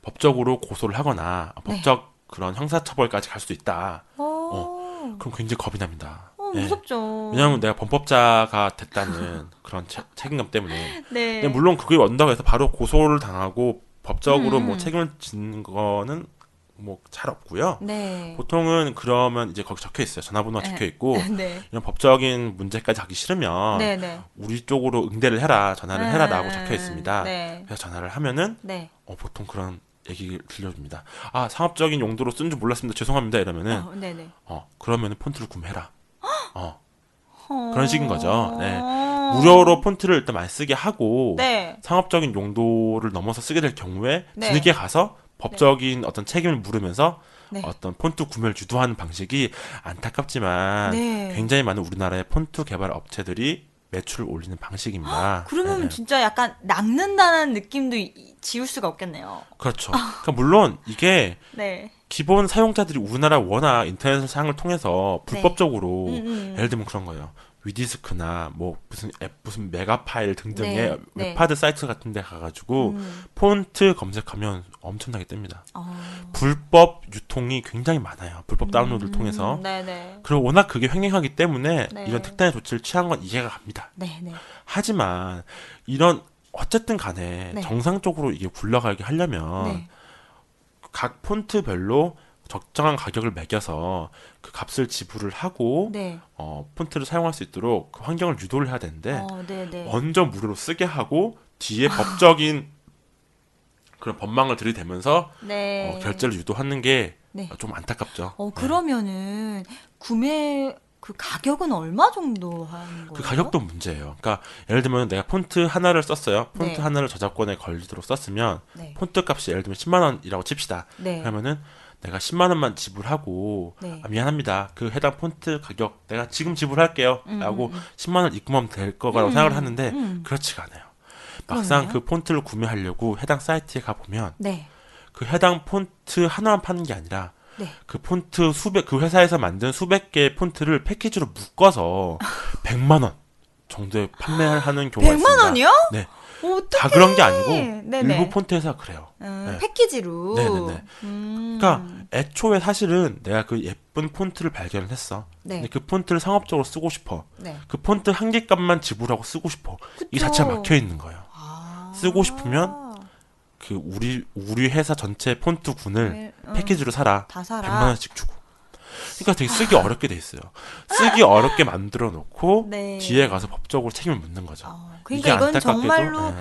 A: 법적으로 고소를 하거나
B: 네.
A: 법적 그런 형사처벌까지 갈 수도 있다.
B: 어.
A: 그럼 굉장히 겁이 납니다.
B: 어,
A: 예.
B: 무섭죠.
A: 왜냐하면 내가 범법자가 됐다는 그런 체- 책임감 때문에.
B: 네.
A: 근데 물론 그게 원다고 해서 바로 고소를 당하고 법적으로
B: 음.
A: 뭐 책임을 지는 거는 뭐 잘 없고요.
B: 네.
A: 보통은 그러면 이제 거기 적혀 있어요. 전화번호가
B: 네.
A: 적혀 있고
B: 네.
A: 이런 법적인 문제까지 하기 싫으면
B: 네, 네.
A: 우리 쪽으로 응대를 해라, 전화를 해라라고
B: 음,
A: 적혀 있습니다.
B: 네.
A: 그래서 전화를 하면은
B: 네.
A: 어, 보통 그런 얘기를 들려줍니다. 아 상업적인 용도로 쓴 줄 몰랐습니다. 죄송합니다. 이러면은
B: 어, 네, 네.
A: 어 그러면은 폰트를 구매해라. 어
B: 어.
A: 그런 식인 거죠. 네. 무료로 폰트를 일단 많이 쓰게 하고
B: 네.
A: 상업적인 용도를 넘어서 쓰게 될 경우에
B: 네.
A: 뒤늦게 가서 법적인 어떤 책임을 물으면서
B: 네.
A: 어떤 폰트 구매를 유도하는 방식이 안타깝지만
B: 네.
A: 굉장히 많은 우리나라의 폰트 개발 업체들이 매출을 올리는 방식입니다.
B: 그러면
A: 네.
B: 진짜 약간 낚는다는 느낌도 이- 지울 수가 없겠네요.
A: 그렇죠. 그러니까 물론 이게
B: 네.
A: 기본 사용자들이 우리나라 워낙 인터넷 사용을 통해서 불법적으로
B: 음, 음.
A: 예를 들면 그런 거예요. 위디스크나 뭐 무슨 앱 무슨 메가 파일 등등의
B: 네, 네.
A: 웹하드 사이트 같은 데 가가지고
B: 음.
A: 폰트 검색하면 엄청나게 뜹니다.
B: 어.
A: 불법 유통이 굉장히 많아요. 불법 다운로드를 통해서.
B: 음, 네, 네.
A: 그리고 워낙 그게 횡행하기 때문에
B: 네.
A: 이런 특단의 조치를 취한 건 이해가 갑니다.
B: 네, 네.
A: 하지만 이런 어쨌든 간에
B: 네.
A: 정상적으로 이게 굴러가게 하려면
B: 네.
A: 각 폰트별로 적정한 가격을 매겨서 그 값을 지불을 하고
B: 네.
A: 어, 폰트를 사용할 수 있도록 그 환경을 유도를 해야 되는데
B: 어, 네, 네.
A: 먼저 무료로 쓰게 하고 뒤에 법적인 그런 법망을 들이대면서
B: 네.
A: 어, 결제를 유도하는 게좀
B: 네.
A: 안타깝죠.
B: 어, 그러면은 구매 그 가격은 얼마 정도 하는 거예요?
A: 그 가격도 문제예요. 그러니까 예를 들면 내가 폰트 하나를 썼어요. 폰트
B: 네.
A: 하나를 저작권에 걸리도록 썼으면
B: 네.
A: 폰트 값이 예를 들면 10만 원이라고 칩시다.
B: 네.
A: 그러면은 내가 10만 원만 지불하고
B: 네.
A: 아, 미안합니다. 그 해당 폰트 가격 내가 지금 지불할게요.
B: 음,
A: 라고
B: 음, 음.
A: 10만 원 입금하면 될 거라고
B: 음,
A: 생각을 하는데
B: 음.
A: 그렇지가 않아요. 막상
B: 그러네요.
A: 그 폰트를 구매하려고 해당 사이트에 가 보면
B: 네.
A: 그 해당 폰트 하나만 파는 게 아니라
B: 네.
A: 그 폰트 수백 그 회사에서 만든 수백 개의 폰트를 패키지로 묶어서 100만 원 정도에 판매하는 경우가
B: 100만
A: 있습니다.
B: 원이요?
A: 네. 다 그런 게 아니고
B: 네네.
A: 일부 폰트에서 그래요.
B: 음,
A: 네.
B: 패키지로.
A: 네네네.
B: 음.
A: 그러니까 애초에 사실은 내가 그 예쁜 폰트를 발견을 했어.
B: 네.
A: 근데 그 폰트를 상업적으로 쓰고 싶어.
B: 네.
A: 그 폰트 한 개 값만 지불하고 쓰고 싶어. 이
B: 그쵸.
A: 자체가 막혀 있는 거예요.
B: 아.
A: 쓰고 싶으면 그 우리 우리 회사 전체 폰트 군을
B: 네, 어,
A: 패키지로 사라.
B: 다 사라.
A: 100만 원씩 주고. 그러니까 되게 쓰기 어렵게 돼 있어요. 쓰기 어렵게 만들어 놓고
B: 네.
A: 뒤에 가서 법적으로 책임을 묻는 거죠.
B: 어, 그러니까 이건
A: 안타깝게도,
B: 정말로
A: 예.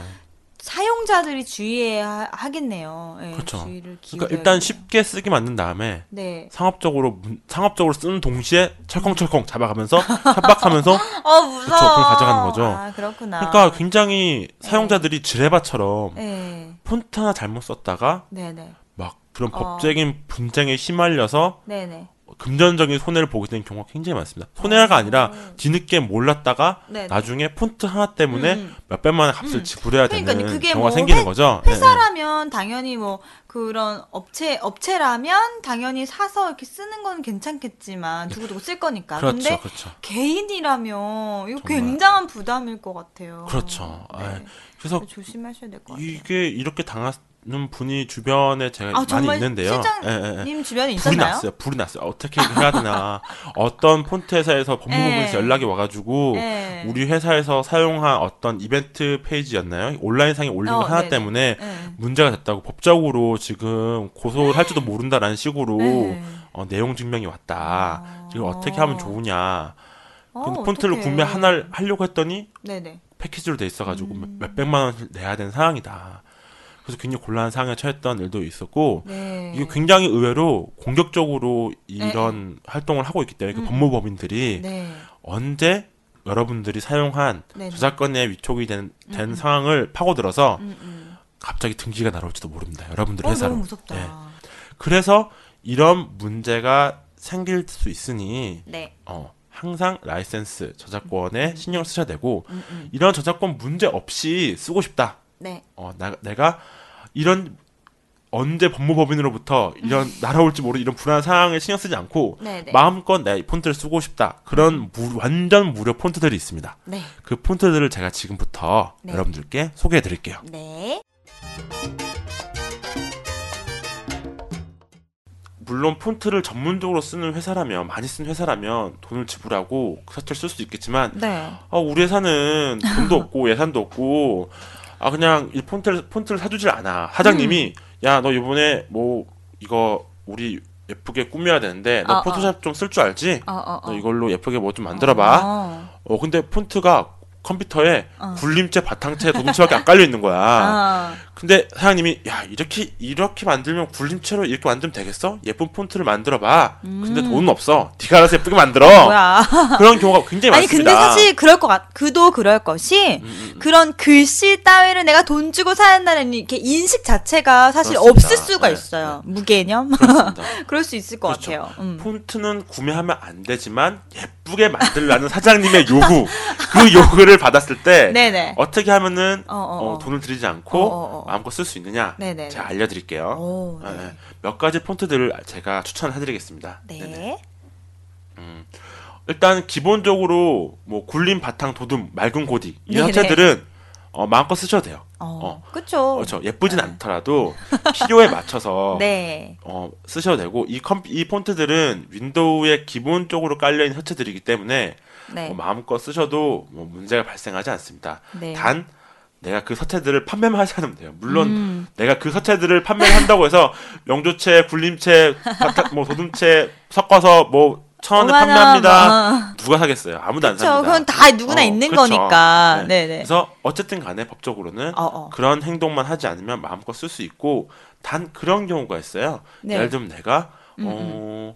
B: 사용자들이 주의해야 하겠네요. 예,
A: 그렇죠. 그러니까 일단. 쉽게 쓰게 만든 다음에
B: 네.
A: 상업적으로 문- 상업적으로 쓰는 동시에 철컹철컹 잡아가면서 협박하면서
B: 어 무서워.
A: 그쵸, 그걸 가져가는 거죠.
B: 아 그렇구나.
A: 그러니까 굉장히 사용자들이 지뢰밭처럼
B: 네.
A: 폰트 하나 잘못 썼다가
B: 네네.
A: 막 그런
B: 어.
A: 법적인 분쟁에 휘말려서
B: 네네.
A: 금전적인 손해를 보게 되는 경우가 굉장히 많습니다. 손해가 아니라 뒤늦게 몰랐다가
B: 어. 네네.
A: 나중에 폰트 하나 때문에
B: 음.
A: 몇백만 원 값을
B: 음.
A: 지불해야
B: 그러니까요.
A: 되는
B: 그게
A: 경우가
B: 뭐
A: 생기는
B: 회-
A: 거죠. 예, 예.
B: 회사라면 당연히 뭐 그런 업체 업체라면 당연히 사서 이렇게 쓰는 건 괜찮겠지만 두고두고 쓸 거니까.
A: 그렇죠,
B: 근데
A: 그렇죠.
B: 개인이라면 이거
A: 정말.
B: 굉장한 부담일 것 같아요.
A: 그렇죠.
B: 네.
A: 그래서
B: 조심하셔야 될 것 같아요.
A: 이게 이렇게 당하 는 분이 주변에 제가
B: 아
A: 많이 있는데요. 예, 예, 예.
B: 실장님 주변에
A: 불이
B: 있었나요?
A: 났어요. 불이 났어요. 어떻게 해야 되나. 어떤 폰트 회사에서 법무부에서
B: 예.
A: 연락이 와가지고
B: 네.
A: 우리 회사에서 사용한 어떤 이벤트 페이지였나요? 온라인상에 올린 거
B: 어,
A: 하나
B: 네네.
A: 때문에
B: 네.
A: 문제가 됐다고 법적으로 지금 고소를 할지도 모른다라는 식으로
B: 네.
A: 어, 내용 증명이 왔다.
B: 아.
A: 이걸 어떻게 하면 좋으냐.
B: 어,
A: 근데 폰트를
B: 어떡해.
A: 구매 하나를 하려고 했더니
B: 네네.
A: 패키지로 돼 있어가지고
B: 음.
A: 몇 백만 원을 내야 되는 상황이다. 그래서 굉장히 곤란한 상황에 처했던 일도 있었고
B: 네.
A: 이게 굉장히 의외로 공격적으로 이런 활동을 하고 있기 때문에 그
B: 음.
A: 법무법인들이
B: 네.
A: 언제 여러분들이 사용한. 저작권에 위촉이 된, 된
B: 음.
A: 상황을 파고들어서
B: 음, 음.
A: 갑자기 등기가 날아올지도 모릅니다. 여러분들
B: 어,
A: 회사로. 예. 그래서 이런 문제가 생길 수 있으니
B: 네.
A: 어, 항상 라이센스 저작권에 신경을 쓰셔야 되고
B: 음, 음.
A: 이런 저작권 문제 없이 쓰고 싶다.
B: 네.
A: 어, 나, 내가 이런 언제 법무법인으로부터 이런 날아올지 모르는 이런 불안한 상황에 신경 쓰지 않고
B: 네, 네.
A: 마음껏 내 폰트를 쓰고 싶다. 그런 무- 완전 무료 폰트들이 있습니다.
B: 네.
A: 그 폰트들을 제가 지금부터
B: 네.
A: 여러분들께 소개해 드릴게요.
B: 네.
A: 물론 폰트를 전문적으로 쓰는 회사라면 많이 쓰는 회사라면 돈을 지불하고 그 사태를 쓸수 있겠지만
B: 네.
A: 아, 우리 회사는 돈도 없고 예산도 없고 아 그냥 이 폰트를 폰트를 사주질 않아 사장님이
B: 음.
A: 야너 이번에 뭐 이거 우리 예쁘게 꾸며야 되는데 너
B: 어,
A: 포토샵 좀 쓸 줄 알지?
B: 어, 어, 어.
A: 너 이걸로 예쁘게 뭐 좀 만들어봐.
B: 어.
A: 어 근데 폰트가 컴퓨터에
B: 어.
A: 굴림체, 바탕체, 도둠체밖에 안 깔려 있는 거야.
B: 아.
A: 근데 사장님이 야 이렇게 이렇게 만들면 굴림체로 이렇게 만들면 되겠어? 예쁜 폰트를 만들어봐. 근데
B: 음.
A: 돈은 없어. 네가 알아서 예쁘게 만들어.
B: 뭐야.
A: 그런 경우가 굉장히
B: 아니
A: 많습니다.
B: 근데 사실 그럴 것 같. 그도 그럴 것이
A: 음, 음, 음.
B: 그런 글씨 따위를 내가 돈 주고 사야 한다는 이렇게 인식 자체가 사실
A: 그렇습니다.
B: 없을 수가
A: 네,
B: 있어요. 무개념.
A: 그렇습니다.
B: 그럴 수 있을 것
A: 그렇죠.
B: 같아요. 음.
A: 폰트는 구매하면 안 되지만 예쁘게 만들라는 사장님의 요구 그 요구를 받았을 때
B: 네네.
A: 어떻게 하면은
B: 어, 어,
A: 어,
B: 어.
A: 돈을 들이지 않고
B: 어, 어, 어.
A: 마음껏 쓸 수 있느냐
B: 네네.
A: 제가 알려드릴게요.
B: 오,
A: 네,
B: 네.
A: 네. 몇 가지 폰트들을 제가 추천해드리겠습니다.
B: 네.
A: 네네. 일단 기본적으로 뭐 굴림 바탕 도둠 맑은 고딕 이. 자체들은 어, 마음껏 쓰셔도 돼요.
B: 어,
A: 어.
B: 그쵸.
A: 그렇죠. 예쁘진 않더라도 필요에 맞춰서
B: 네.
A: 어, 쓰셔도 되고 이 컴, 이 폰트들은 윈도우에 기본적으로 깔려 있는 셔츠들이기 때문에
B: 네.
A: 뭐 마음껏 쓰셔도 뭐 문제가 발생하지 않습니다.
B: 네.
A: 단 내가 그 서체들을 판매만 하지 않으면 돼요. 물론
B: 음.
A: 내가 그 서체들을 판매를 한다고 해서 명조체, 굴림체, 바탕, 뭐 도둠체 섞어서 뭐 천 원에 판매합니다.
B: 뭐.
A: 누가 사겠어요? 아무도 안
B: 그쵸.
A: 삽니다.
B: 그건 다 누구나
A: 어,
B: 있는
A: 그렇죠.
B: 거니까.
A: 네.
B: 네. 네
A: 그래서 어쨌든 간에 법적으로는
B: 어, 어.
A: 그런 행동만 하지 않으면 마음껏 쓸 수 있고 단 그런 경우가 있어요.
B: 네.
A: 예를 들면 내가
B: 음,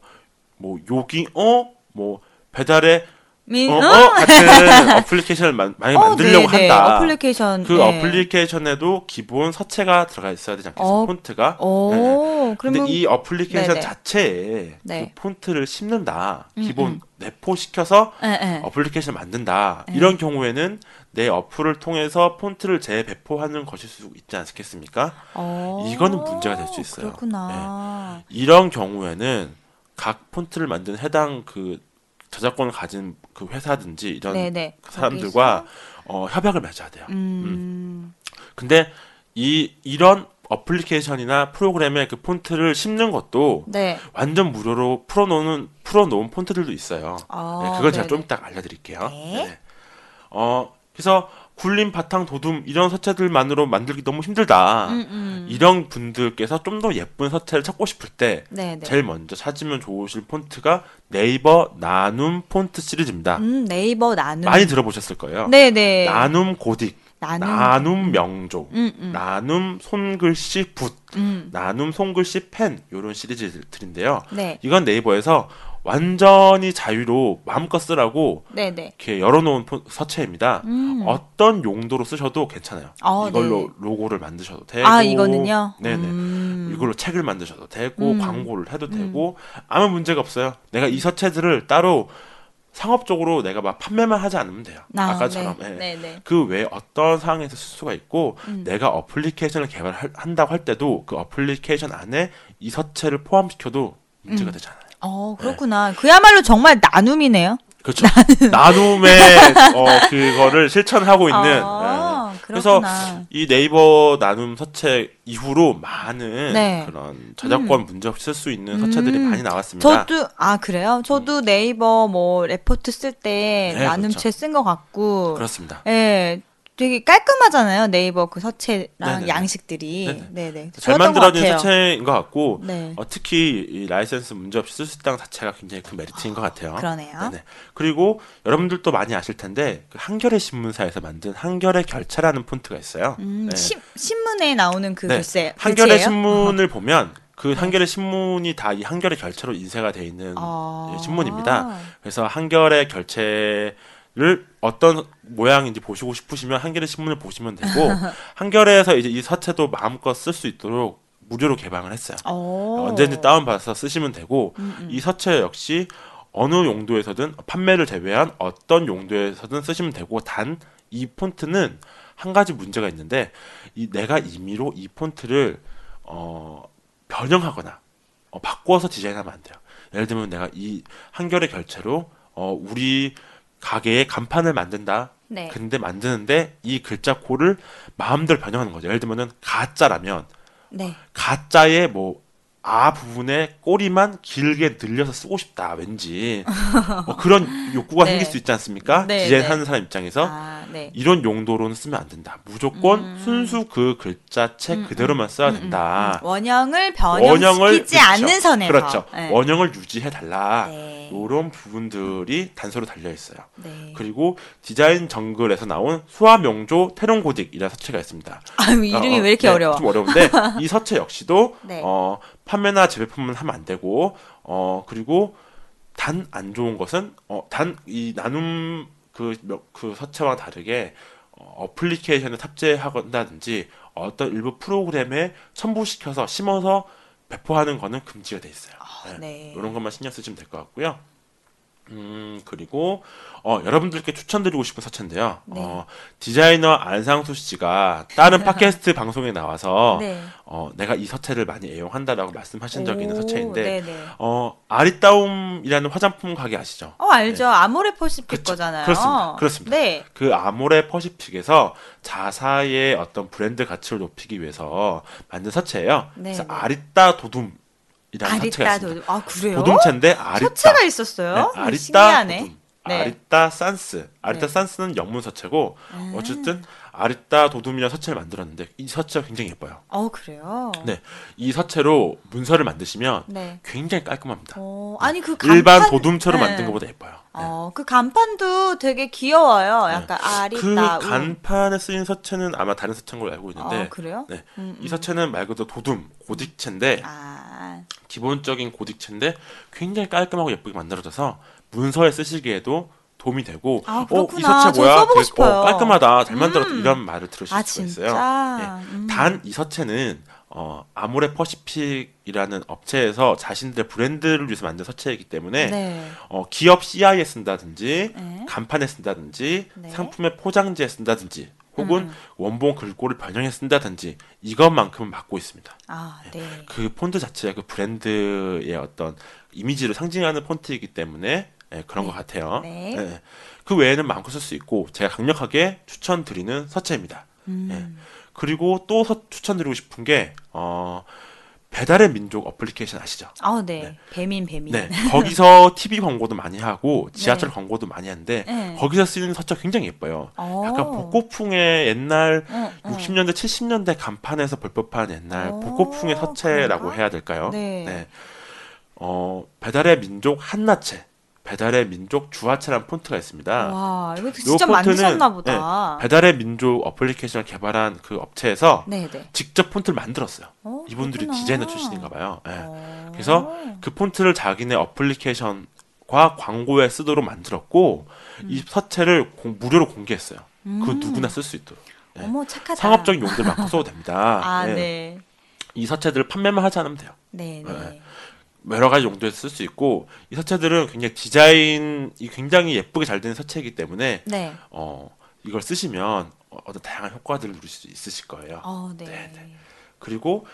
A: 어뭐 요기 어뭐 배달의
B: 민,
A: 어,
B: 어?
A: 어 같은 어플리케이션을 만, 만약에
B: 어,
A: 만들려고
B: 네, 네.
A: 한다.
B: 어플리케이션.
A: 그
B: 네.
A: 어플리케이션에도 기본 서체가 들어가 있어야 되지 않겠어요?
B: 어,
A: 폰트가. 네.
B: 오,
A: 근데
B: 그러면
A: 이 어플리케이션
B: 네네.
A: 자체에
B: 네.
A: 그 폰트를 심는다.
B: 음,
A: 기본
B: 음.
A: 내포시켜서
B: 예, 예.
A: 어플리케이션 만든다.
B: 네.
A: 이런 경우에는 내 어플을 통해서 폰트를 재배포하는 것일 수 있지 않겠습니까?
B: 어,
A: 이거는 문제가 될 수 있어요. 네.
B: 그렇구나.
A: 이런 경우에는 각 폰트를 만든 해당 그 저작권을 가진 그 회사든지 이런
B: 네네.
A: 그 사람들과 어, 협약을 맺어야 돼요.
B: 음.
A: 근데 이 이런 어플리케이션이나 프로그램에 그 폰트를 심는 것도
B: 네.
A: 완전 무료로 풀어놓은 풀어놓은 폰트들도 있어요.
B: 아,
A: 네, 그걸 제가
B: 네네.
A: 좀 이따 알려드릴게요.
B: 네.
A: 네네. 어 그래서 굴림 바탕 도둠 이런 서체들만으로 만들기 너무 힘들다.
B: 음, 음.
A: 이런 분들께서 좀 더 예쁜 서체를 찾고 싶을 때
B: 네네.
A: 제일 먼저 찾으면 좋으실 폰트가 네이버 나눔 폰트 시리즈입니다.
B: 음, 네이버 나눔.
A: 많이 들어보셨을 거예요.
B: 네네.
A: 나눔 고딕,
B: 나눔.
A: 나눔 명조,
B: 음, 음.
A: 나눔 손글씨 붓,
B: 음.
A: 나눔 손글씨 펜 이런 시리즈들인데요.
B: 네.
A: 이건 네이버에서 완전히 자유로 마음껏 쓰라고
B: 네네.
A: 이렇게 열어놓은 폰- 서체입니다.
B: 음.
A: 어떤 용도로 쓰셔도 괜찮아요.
B: 아,
A: 이걸로
B: 네.
A: 로고를 만드셔도 되고,
B: 아, 이거는요?
A: 네네.
B: 음.
A: 이걸로 책을 만드셔도 되고
B: 음.
A: 광고를 해도 되고 아무 문제가 없어요. 내가 이 서체들을 따로 상업적으로 내가 막 판매만 하지 않으면 돼요.
B: 아,
A: 아까처럼.
B: 네.
A: 예.
B: 네네.
A: 그 외에 어떤 상황에서 쓸 수가 있고
B: 음.
A: 내가 어플리케이션을 개발한다고 할 때도 그 어플리케이션 안에 이 서체를 포함시켜도 문제가
B: 음.
A: 되지 않아요.
B: 어, 그렇구나. 그야말로 정말 나눔이네요.
A: 그렇죠. 나눔의 어, 그거를 실천하고 있는 예.
B: 아,
A: 그래서
B: 그렇구나.
A: 이 네이버 나눔 서체 이후로 많은
B: 네.
A: 그런 저작권 문제 없이 쓸 수 있는 서체들이
B: 음.
A: 많이 나왔습니다.
B: 저도 아 그래요? 저도 네이버 뭐 레포트 쓸때
A: 네,
B: 나눔체
A: 그렇죠.
B: 쓴것 같고,
A: 그렇습니다.
B: 예, 되게 깔끔하잖아요 네이버 그 서체랑
A: 네네네.
B: 양식들이,
A: 네네.
B: 네네, 잘것
A: 만들어진
B: 같아요.
A: 서체인 것 같고
B: 네,
A: 어, 특히 이 라이센스 문제 없이 쓸 수 있다는 자체가 굉장히 큰 메리트인 것 같아요.
B: 그러네요.
A: 네네. 그리고 여러분들도 많이 아실 텐데 그 한겨레 신문사에서 만든 한겨레 결체라는 폰트가 있어요.
B: 음,
A: 네.
B: 신, 신문에 나오는 그
A: 네.
B: 글쎄,
A: 한겨레
B: 글씨예요?
A: 신문을 보면 그 한겨레 신문이 다 이 한겨레 결체로 인쇄가 돼 있는
B: 아.
A: 예, 신문입니다. 그래서 한겨레 결체 를를 어떤 모양인지 보시고 싶으시면 한겨레 신문을 보시면 되고 한겨레에서 이제 이 서체도 마음껏 쓸 수 있도록 무료로 개방을 했어요.
B: 오.
A: 언제든지 다운 받아서 쓰시면 되고
B: 음, 음.
A: 이 서체 역시 어느 용도에서든 판매를 제외한 어떤 용도에서든 쓰시면 되고 단 이 폰트는 한 가지 문제가 있는데 이 내가 임의로 이 폰트를 어 변형하거나 어, 바꿔서 디자인하면 안 돼요. 예를 들면 내가 이 한결의 결체로 어 우리 가게에 간판을 만든다.
B: 네.
A: 근데 만드는데 이 글자 코를 마음대로 변형하는 거죠. 예를 들면은 가짜라면
B: 네.
A: 가짜의 뭐 아 부분에 꼬리만 길게 늘려서 쓰고 싶다 왠지 뭐 그런 욕구가
B: 네.
A: 생길 수 있지 않습니까
B: 네,
A: 디자인하는
B: 네.
A: 사람 입장에서
B: 아, 네.
A: 이런 용도로는 쓰면 안 된다 무조건
B: 음.
A: 순수 그 글자체
B: 음,
A: 그대로만 써야
B: 음, 음,
A: 된다
B: 음. 원형을 변형시키지
A: 그렇죠.
B: 않는 선에서.
A: 그렇죠
B: 네.
A: 원형을 유지해 달라
B: 네.
A: 이런 부분들이 단서로 달려 있어요
B: 네.
A: 그리고 디자인 정글에서 나온 수화명조 테론 고딕이라는 서체가 있습니다
B: 아, 이름이
A: 어,
B: 왜 이렇게
A: 네,
B: 어려워?
A: 좀 어려운데 이 서체 역시도
B: 네.
A: 어, 판매나 재배품은 하면 안 되고 어 그리고 단 안 좋은 것은 어, 단 이 나눔 그, 몇- 그 서체와 다르게 어, 어플리케이션을 탑재한다든지 어떤 일부 프로그램에 첨부시켜서 심어서 배포하는 거는 금지가 돼 있어요. 네.
B: 네.
A: 이런 것만 신경 쓰시면 될 것 같고요. 음 그리고 어 여러분들께 추천드리고 싶은 서체인데요.
B: 네.
A: 어 디자이너 안상수 씨가 다른 팟캐스트 방송에 나와서
B: 네.
A: 어 내가 이 서체를 많이 애용한다라고 말씀하신 적이 있는
B: 오,
A: 서체인데
B: 네네.
A: 어 아리따움이라는 화장품 가게 아시죠?
B: 어, 알죠. 아모레 퍼시픽. 거잖아요.
A: 그렇습니다. 그렇습니다.
B: 네.
A: 그 아모레 퍼시픽에서 자사의 어떤 브랜드 가치를 높이기 위해서 만든 서체예요.
B: 네,
A: 그래서
B: 네.
A: 아리따 서체가
B: 아리따
A: 있습니다.
B: 도 아, 그래요?
A: 돋움체인데 아리따
B: 서체가 있었어요?
A: 네,
B: 음,
A: 아리따
B: 신기하네.
A: 돋움.
B: 네.
A: 아리따 산스. 아리따
B: 네.
A: 산스는 영문 서체고
B: 음.
A: 어쨌든 아리따 돋움이라는 서체를 만들었는데 이 서체가 굉장히 예뻐요.
B: 어, 그래요?
A: 네. 이 서체로 문서를 만드시면
B: 네.
A: 굉장히 깔끔합니다.
B: 어, 아니 그 간판
A: 일반
B: 네.
A: 만든 것보다 예뻐요. 네.
B: 어, 그 간판도 되게 귀여워요. 약간
A: 그
B: 아리따.
A: 간판에 쓰인 서체는 아마 다른 서체인 걸로 알고 있는데
B: 어, 그래요?
A: 네.
B: 음,
A: 이 서체는 말 그대로 도둠, 고딕체인데
B: 아,
A: 기본적인 고딕체인데 굉장히 깔끔하고 예쁘게 만들어져서 문서에 쓰시기에도 도움이 되고
B: 아,
A: 어, 이. 서체
B: 저
A: 뭐야? 되게.
B: 어,
A: 깔끔하다. 잘 만들었다.
B: 음.
A: 이런 말을 들으실
B: 아
A: 수가. 있어요.
B: 음.
A: 단이 서체는 어, 아모레 퍼시픽이라는 업체에서 자신들의 브랜드를 위해서 만든 서체이기 때문에
B: 네.
A: 어, 기업 CI에 쓴다든지
B: 네.
A: 간판에 쓴다든지
B: 네.
A: 상품의 포장지에 쓴다든지 혹은
B: 음.
A: 원본 글꼴을 변형해 쓴다든지 이것만큼은 막고 있습니다.
B: 아, 네.
A: 그 폰트 자체가 그 브랜드의 어떤 이미지를 상징하는 폰트이기 때문에 예, 그런
B: 네.
A: 것 같아요.
B: 네.
A: 예. 그 외에는 마음껏 쓸 수 있고 제가 강력하게 추천드리는 서체입니다.
B: 음.
A: 그리고 또 서- 추천드리고 싶은 게 어, 배달의 민족 어플리케이션 아시죠?
B: 아, 네.
A: 네.
B: 배민 배민.
A: 네, 거기서 TV 광고도 많이 하고 지하철
B: 네.
A: 광고도 많이 하는데
B: 네.
A: 거기서 쓰는 서체가 굉장히 예뻐요.
B: 어.
A: 약간 복고풍의 옛날
B: 어, 어.
A: 60년대 70년대 간판에서 벌법한 옛날
B: 오,
A: 복고풍의 서체라고
B: 그런가?
A: 해야 될까요?
B: 네.
A: 어, 배달의 민족 한나체, 배달의 민족 주하체라는 폰트가 있습니다.
B: 와, 이거
A: 요
B: 진짜 만드셨나 보다.
A: 배달의 민족 어플리케이션을 개발한 그 업체에서
B: 네, 네.
A: 직접 폰트를 만들었어요.
B: 어,
A: 이분들이
B: 그렇구나.
A: 디자이너 출신인가 봐요. 예.
B: 어.
A: 그래서 그 폰트를 자기네 어플리케이션과 광고에 쓰도록 만들었고 이 서체를 공- 무료로 공개했어요. 그
B: 음.
A: 누구나 쓸 수 있도록. 예.
B: 어머, 착하다.
A: 상업적인 용도를 막 써도 됩니다.
B: 아,
A: 예.
B: 네.
A: 이 서체들을 판매만 하지 않으면 돼요.
B: 네, 네.
A: 여러 가지 용도에서 쓸수 있고 이 서체들은 굉장히 디자인이 굉장히 예쁘게 잘 되는 서체이기 때문에
B: 네.
A: 어 이걸 쓰시면 어, 어떤 다양한 효과들을 누릴 수 있으실 거예요.
B: 어, 네.
A: 네, 네. 그리고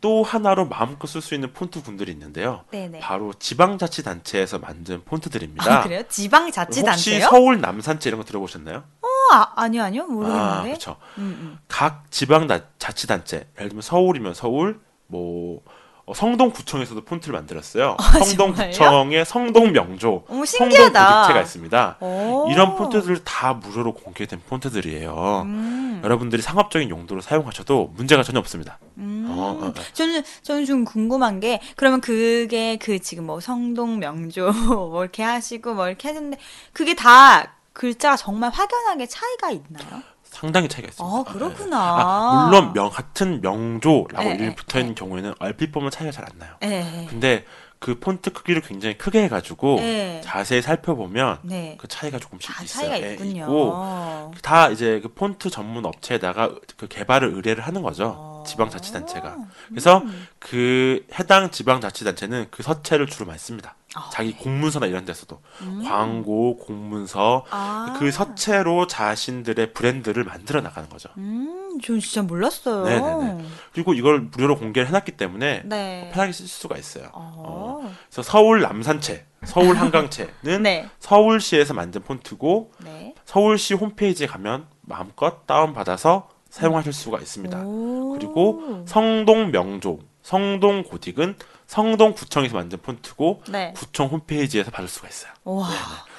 A: 또 하나로 마음껏 쓸 수 있는 폰트 군들이 있는데요.
B: 네, 네.
A: 바로 지방자치단체에서 만든 폰트들입니다.
B: 아, 그래요?
A: 혹시
B: 지방자치단체요?
A: 서울 남산체 이런 거 들어보셨나요?
B: 어, 아, 아니요, 아니요.
A: 아,
B: 모르겠는데.
A: 그렇죠.
B: 음, 음.
A: 각 지방자치단체, 예를 들면 서울이면 서울, 뭐 어, 성동구청에서도 폰트를 만들었어요.
B: 아,
A: 성동구청의 성동명조. 성동고딕체가 있습니다.
B: 오.
A: 이런 폰트들 다 무료로 공개된 폰트들이에요.
B: 음.
A: 여러분들이 상업적인 용도로 사용하셔도 문제가 전혀 없습니다.
B: 음.
A: 어, 어, 어.
B: 저는 저는 좀 궁금한 게 그러면 그게 그 지금 뭐 성동 명조 뭐 이렇게 하시고 뭐 이렇게 했는데 그게 다 글자가 정말 확연하게 차이가 있나요?
A: 상당히 차이가 있습니다.
B: 아 그렇구나.
A: 아, 물론 명 같은 명조라고
B: 네,
A: 이름이
B: 네,
A: 붙어 있는 경우에는 얼핏 보면 차이가 잘 안 나요.
B: 네.
A: 근데 그 폰트 크기를 굉장히 크게 해가지고
B: 네.
A: 자세히 살펴보면
B: 네.
A: 그 차이가 조금씩
B: 다
A: 있어요.
B: 차이가
A: 예,
B: 있군요.
A: 있고 다 이제 그 폰트 전문 업체에다가 그 개발을 의뢰를 하는 거죠.
B: 어.
A: 지방자치단체가. 그래서
B: 음.
A: 그 해당 지방자치단체는 그 서체를 주로 많이 씁니다.
B: 아,
A: 자기
B: 네.
A: 공문서나 이런 데서도
B: 음.
A: 광고, 공문서
B: 아.
A: 그 서체로 자신들의 브랜드를 만들어 나가는 거죠.
B: 음, 전 진짜 몰랐어요.
A: 네네네. 그리고 이걸 무료로 공개를 해놨기 때문에
B: 네.
A: 편하게 쓸 수가 있어요.
B: 어.
A: 그래서 서울 남산체, 서울 한강체는
B: 네.
A: 서울시에서 만든 폰트고
B: 네.
A: 서울시 홈페이지에 가면 마음껏 다운 받아서 사용하실 수가 있습니다.
B: 오.
A: 그리고 성동 명조, 성동 고딕은 성동구청에서 만든 폰트고
B: 네.
A: 구청 홈페이지에서 받을 수가 있어요.
B: 와.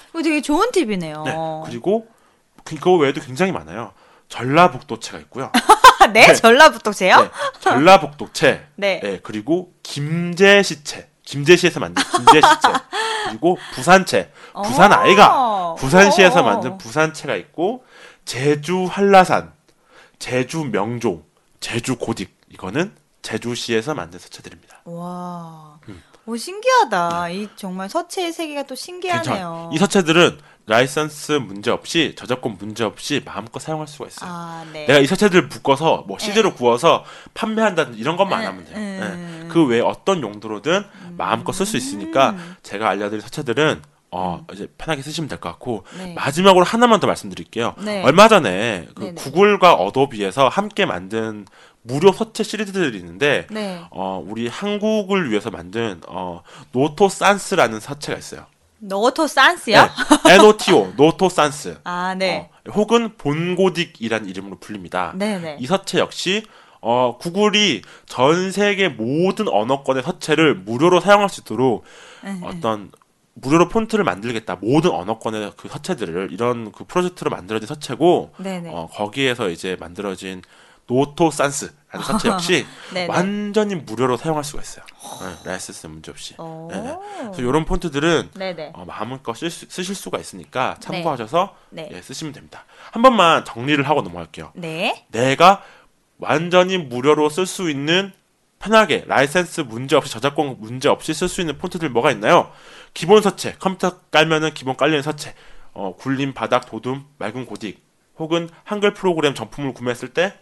B: 이거 되게 좋은 팁이네요.
A: 네. 그리고 그- 그거 외에도 굉장히 많아요. 전라북도체가 있고요.
B: 아, 네?
A: 네.
B: 전라북도세요?
A: 네, 전라북도체.
B: 네.
A: 네, 그리고 김제시체. 김제시에서 만든 김제시체. 그리고 부산체. 부산 아이가. 부산시에서
B: 어.
A: 만든 부산체가 있고 제주 한라산, 제주 명조, 제주 고딕. 이거는 제주시에서 만든 서체들입니다.
B: 와.
A: 음.
B: 오, 신기하다. 이 정말 서체의 세계가 또 신기하네요.
A: 괜찮아요. 이 서체들은 라이선스 문제 없이 저작권 문제 없이 마음껏 사용할 수가 있어요.
B: 아, 네.
A: 내가 이 서체들을 묶어서 뭐 CD로 구워서 판매한다든 이런 것만 안 하면 돼요.
B: 음.
A: 예. 그 외에 어떤 용도로든 마음껏 쓸 수 있으니까
B: 음.
A: 제가 알려드린 서체들은 어 이제 편하게 쓰시면 될 것 같고
B: 네.
A: 마지막으로 하나만 더 말씀드릴게요.
B: 네.
A: 얼마 전에 그. 구글과 어도비에서 함께 만든 무료 서체 시리즈들이 있는데
B: 네.
A: 어 우리 한국을 위해서 만든 어 Noto Sans라는 서체가 있어요.
B: Noto Sans요?
A: 네. Noto Noto Sans.
B: 아, 네.
A: 어, 혹은 본고딕이라는 이름으로 불립니다.
B: 네, 네.
A: 이 서체 역시 어, 구글이 전 세계 모든 언어권의 서체를 무료로 사용할 수 있도록
B: 네,
A: 어떤 무료로 폰트를 만들겠다. 모든 언어권의 그 서체들을 이런 그 프로젝트로 만들어진 서체고
B: 네, 네.
A: 어, 거기에서 이제 만들어진 Noto Sans라는 서체 역시
B: 네, 네.
A: 완전히 무료로 사용할 수가 있어요. 네, 라이센스 문제 없이.
B: 오.
A: 네네. 그래서 이런 폰트들은
B: 네, 네.
A: 어, 마음껏 쓸 수- 쓰실 수가 있으니까 참고하셔서
B: 네.
A: 예, 쓰시면 됩니다. 한 번만 정리를 하고 넘어갈게요.
B: 네.
A: 내가 완전히 무료로 쓸 수 있는 편하게 라이센스 문제 없이 저작권 문제 없이 쓸 수 있는 폰트들 뭐가 있나요? 기본 서체 컴퓨터 깔면은 기본 깔리는 서체 어, 굴림 바탕 돋움 맑은 고딕 혹은 한글 프로그램 정품을 구매했을 때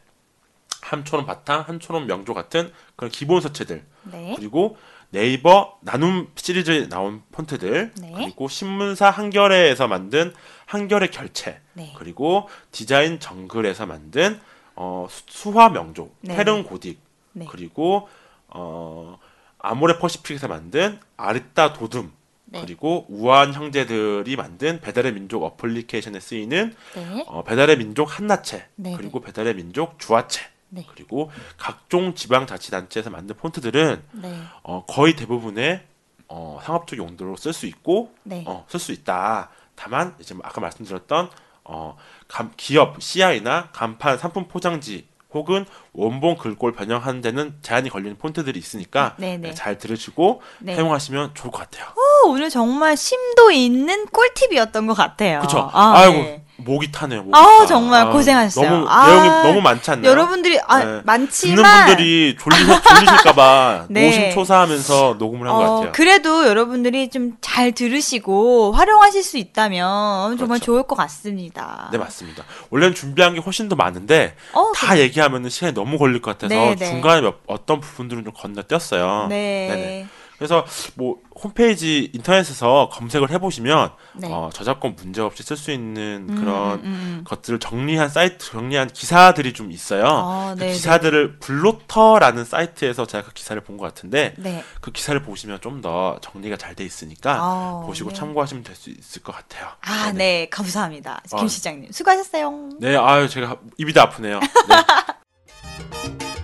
A: 한초론 바탕 한초론 명조 같은 그런 기본 서체들
B: 네.
A: 그리고 네이버 나눔 시리즈에 나온 폰트들
B: 네.
A: 그리고 신문사 한겨레에서 만든 한겨레 결체
B: 네.
A: 그리고 디자인 정글에서 만든 어, 수- 수화 명조
B: 네.
A: 페른 고딕
B: 네.
A: 그리고 어, 아모레 퍼시픽에서 만든 아리따 도둠
B: 네.
A: 그리고 우아한 형제들이 만든 배달의 민족 어플리케이션에 쓰이는
B: 네.
A: 어, 배달의 민족 한나체
B: 네,
A: 그리고 배달의 민족 주화체
B: 네.
A: 그리고 각종 지방자치단체에서 만든 폰트들은
B: 네.
A: 어, 거의 대부분의 어, 상업적 용도로 쓸 수 있고
B: 네.
A: 어, 쓸 수 있다. 다만 이제 아까 말씀드렸던 어, 감- 기업 CI나 간판 상품 포장지 혹은 원본 글꼴 변형하는 데는 제한이 걸리는 폰트들이 있으니까
B: 네, 네.
A: 네, 잘 들으시고
B: 네.
A: 사용하시면 좋을 것 같아요.
B: 오, 오늘 정말 심도 있는 꿀팁이었던 것 같아요.
A: 그렇죠.
B: 아,
A: 아, 이고
B: 네.
A: 목이 타네요. 목이 타.
B: 정말
A: 아,
B: 고생하셨어요.
A: 너무
B: 아,
A: 내용이 너무 많지 않나요?
B: 여러분들이 아,
A: 네. 듣는
B: 많지만
A: 분들이 졸리, 졸리 실까봐
B: 네.
A: 노심초사하면서 녹음을 한것
B: 어,
A: 같아요.
B: 그래도 여러분들이 좀 잘 들으시고 활용하실 수 있다면 정말
A: 그렇죠.
B: 좋을 것 같습니다.
A: 네 맞습니다. 원래는 준비한 게 훨씬 더 많은데
B: 어,
A: 다 얘기하면 시간이 너무 걸릴 것 같아서
B: 네, 네.
A: 중간에 몇, 어떤 부분들은 좀 건너뛰었어요.
B: 네.
A: 네네. 그래서 뭐 홈페이지 인터넷에서 검색을 해보시면
B: 네.
A: 어, 저작권 문제 없이 쓸 수 있는
B: 음,
A: 그런
B: 음, 음.
A: 것들을 정리한 사이트, 정리한 기사들이 좀 있어요.
B: 아,
A: 그
B: 네,
A: 기사들을 블로터라는 사이트에서 제가 그 기사를 본 것 같은데
B: 네.
A: 그 기사를 보시면 좀 더 정리가 잘 돼 있으니까
B: 아,
A: 보시고
B: 네.
A: 참고하시면 될 수 있을 것 같아요.
B: 아.
A: 네.
B: 감사합니다. 김
A: 아.
B: 시장님. 수고하셨어요.
A: 네, 아유 제가 입이 다 아프네요.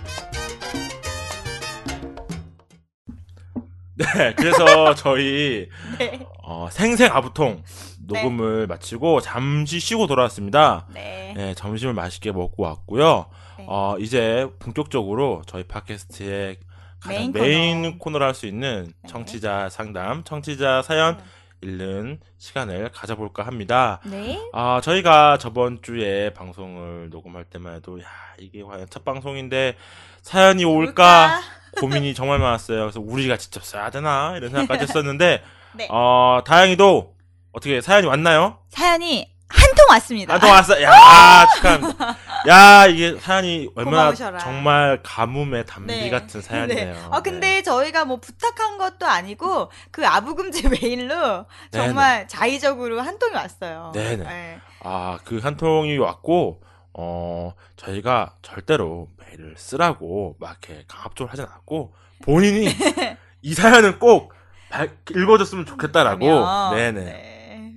A: 네. 네, 그래서 저희
B: 네.
A: 어, 생생 아부통 녹음을 마치고 잠시 쉬고 돌아왔습니다.
B: 네.
A: 네, 점심을 맛있게 먹고 왔고요.
B: 네.
A: 어, 이제 본격적으로 저희 팟캐스트의 가장
B: 메인
A: 메인,
B: 코너.
A: 코너를 할 수 있는
B: 네.
A: 청취자 상담, 청취자 사연 읽는 시간을 가져볼까 합니다.
B: 네.
A: 아, 저희가 저번 주에 방송을 녹음할 때만 해도, 야, 이게 과연 첫 방송인데 사연이 올까 고민이 정말 많았어요. 그래서 우리가 직접 써야 되나? 이런 생각까지 했었는데,
B: 네.
A: 어, 다행히도 어떻게 사연이 왔나요?
B: 사연이 한 통 왔습니다.
A: 아, 또 왔어. 야, 축하합니다. 야, 이게 사연이 얼마나
B: 고마우셔라.
A: 정말 가뭄의 담비
B: 네.
A: 같은 사연이네요.
B: 네. 아 근데 저희가 뭐 부탁한 것도 아니고 그 아부금제 메일로 정말 자의적으로 한 통이 왔어요.
A: 네네.
B: 네.
A: 아, 그 한 통이 왔고, 어, 저희가 절대로 메일을 쓰라고 막 이렇게 강압적으로 하진 않았고, 본인이 이 사연은 꼭 발- 읽어줬으면 좋겠다라고, 네네.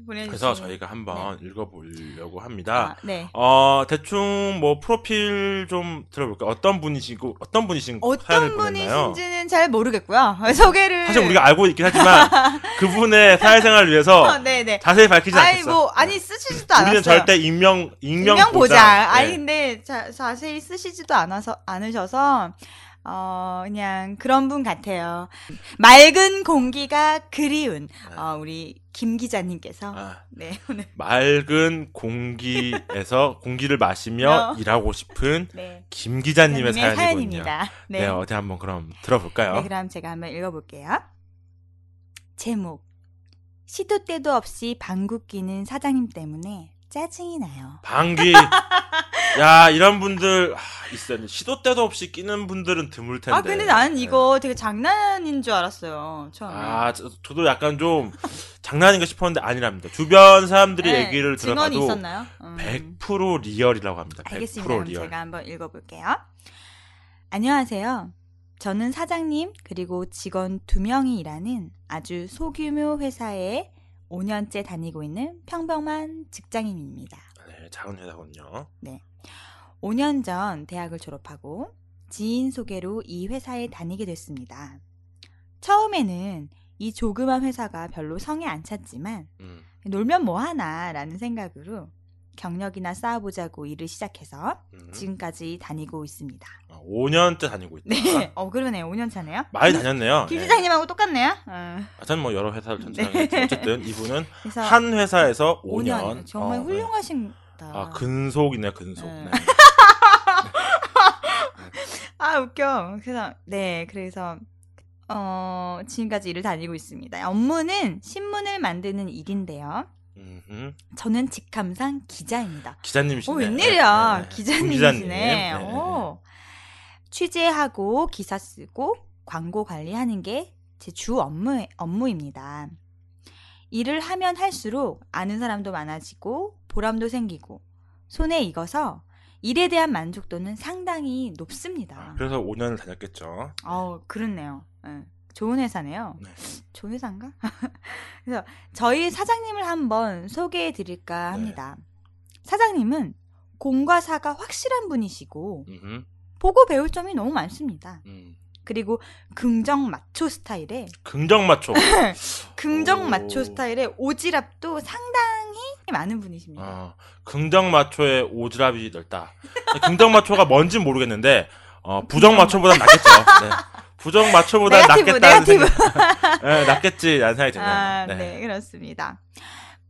B: 네. 보내주신
A: 그래서 저희가 한번 읽어보려고 합니다.
B: 아, 네.
A: 어, 대충 뭐 프로필 좀 들어볼까요? 어떤 분이시고, 어떤 분이신 사연을
B: 어떤
A: 보냈나요?
B: 분이신지는 잘 모르겠고요. 소개를
A: 사실 우리가 알고 있긴 하지만, 그분의 사회생활을 위해서
B: 어, 네네.
A: 자세히 밝히지
B: 아니
A: 않겠어.
B: 뭐 아니 쓰시지도 않았어요.
A: 우리는 절대 익명, 익명,
B: 익명 보장. 아니
A: 네.
B: 근데 자, 자세히 쓰시지도 않아서 않으셔서 어 그냥 그런 분 같아요. 맑은 공기가 그리운 어, 우리 김 기자님께서
A: 아,
B: 네 오늘
A: 맑은 공기에서 공기를 마시며
B: 어.
A: 일하고 싶은
B: 네
A: 김 기자님의 사연이군요.
B: 사연입니다.
A: 네.
B: 네.
A: 어디 한번 그럼 들어볼까요?
B: 네, 그럼 제가 한번 읽어볼게요. 제목 시도 때도 없이 방귀 끼는 사장님 때문에 짜증이 나요.
A: 방귀. 야, 이런 분들 아, 있어요. 시도 때도 없이 끼는 분들은 드물 텐데.
B: 아 근데 나는 이거 되게 장난인 줄 알았어요.
A: 네.
B: 처음에.
A: 아, 저, 도 약간 좀 장난인가 싶었는데 아니랍니다. 주변 사람들이
B: 네,
A: 얘기를
B: 증언이
A: 들어봐도
B: 있었나요? 음.
A: 100% real이라고 합니다. 100%
B: 알겠습니다. 그럼
A: real.
B: 제가 한번 읽어볼게요. 안녕하세요. 저는 사장님 그리고 직원 두 명이 일하는 아주 소규모 회사에 5년째 다니고 있는 평범한 직장인입니다.
A: 네, 작은 회사군요.
B: 5년 전 대학을 졸업하고 지인 소개로 이 회사에 다니게 됐습니다. 처음에는 이 조그만 회사가 별로 성에 안 찼지만
A: 음.
B: 놀면 뭐하나라는 생각으로 경력이나 쌓아보자고 일을 시작해서
A: 음.
B: 지금까지 다니고 있습니다.
A: 아, 5년째 다니고 있다.
B: 네, 어 그러네요. 5년 차네요.
A: 많이 다녔네요.
B: 김
A: 네.
B: 시장님하고 똑같네요. 어,
A: 아, 저는 뭐 여러 회사를 전전하게
B: 네.
A: 어쨌든 이분은
B: 그래서
A: 한 회사에서
B: 5년,
A: 5년.
B: 정말
A: 어, 네.
B: 훌륭하신다.
A: 아, 근속이네, 근속.
B: 네.
A: 네.
B: 아 웃겨. 그래서 네, 그래서 어 지금까지 일을 다니고 있습니다. 업무는 신문을 만드는 일인데요. 저는 직함상 기자입니다.
A: 기자님이시네.
B: 오, 웬일이야.
A: 네, 네.
B: 기자님이시네.
A: 김 기자님. 네.
B: 오. 취재하고 기사 쓰고 광고 관리하는 게 제 주 업무, 업무입니다. 일을 하면 할수록 아는 사람도 많아지고 보람도 생기고 손에 익어서 일에 대한 만족도는 상당히 높습니다.
A: 아, 그래서 5년을 다녔겠죠.
B: 어, 그렇네요. 예. 좋은 회사네요.
A: 네.
B: 좋은 회사인가? 그래서 저희 사장님을 한번 소개해 드릴까
A: 네.
B: 합니다. 사장님은 공과 사가 확실한 분이시고
A: 음흠.
B: 보고 배울 점이 너무 많습니다.
A: 음.
B: 그리고 긍정 마초 스타일의
A: 긍정 마초.
B: 긍정
A: 오.
B: 마초 스타일의 오지랖도 상당히 많은 분이십니다.
A: 어, 긍정 마초의 오지랖이 넓다. 긍정 마초가 뭔진 모르겠는데 어, 부정 마초보단 낫겠죠. 네. 부정
B: 네가티브.
A: 생각. 네, 낫겠지 라는 생각이 드네요.
B: 아, 네. 그렇습니다.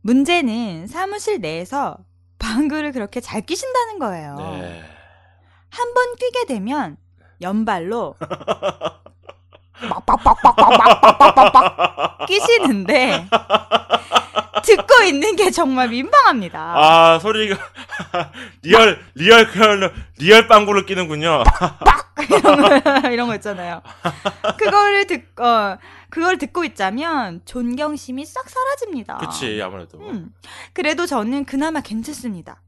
B: 문제는 사무실 내에서 방구를 그렇게 잘 끼신다는 거예요.
A: 네.
B: 한번 끼게 되면 연발로 빡빡빡빡빡빡빡빡빡 끼시는데 듣고 있는 게 정말 민망합니다.
A: 아 소리가 real real real 빵구를 끼는군요.
B: 이런 거, 이런 거 있잖아요. 그거를 듣, 어, 그걸 듣고 있자면 존경심이 싹 사라집니다.
A: 그치 아무래도.
B: 음. 그래도 저는 그나마 괜찮습니다.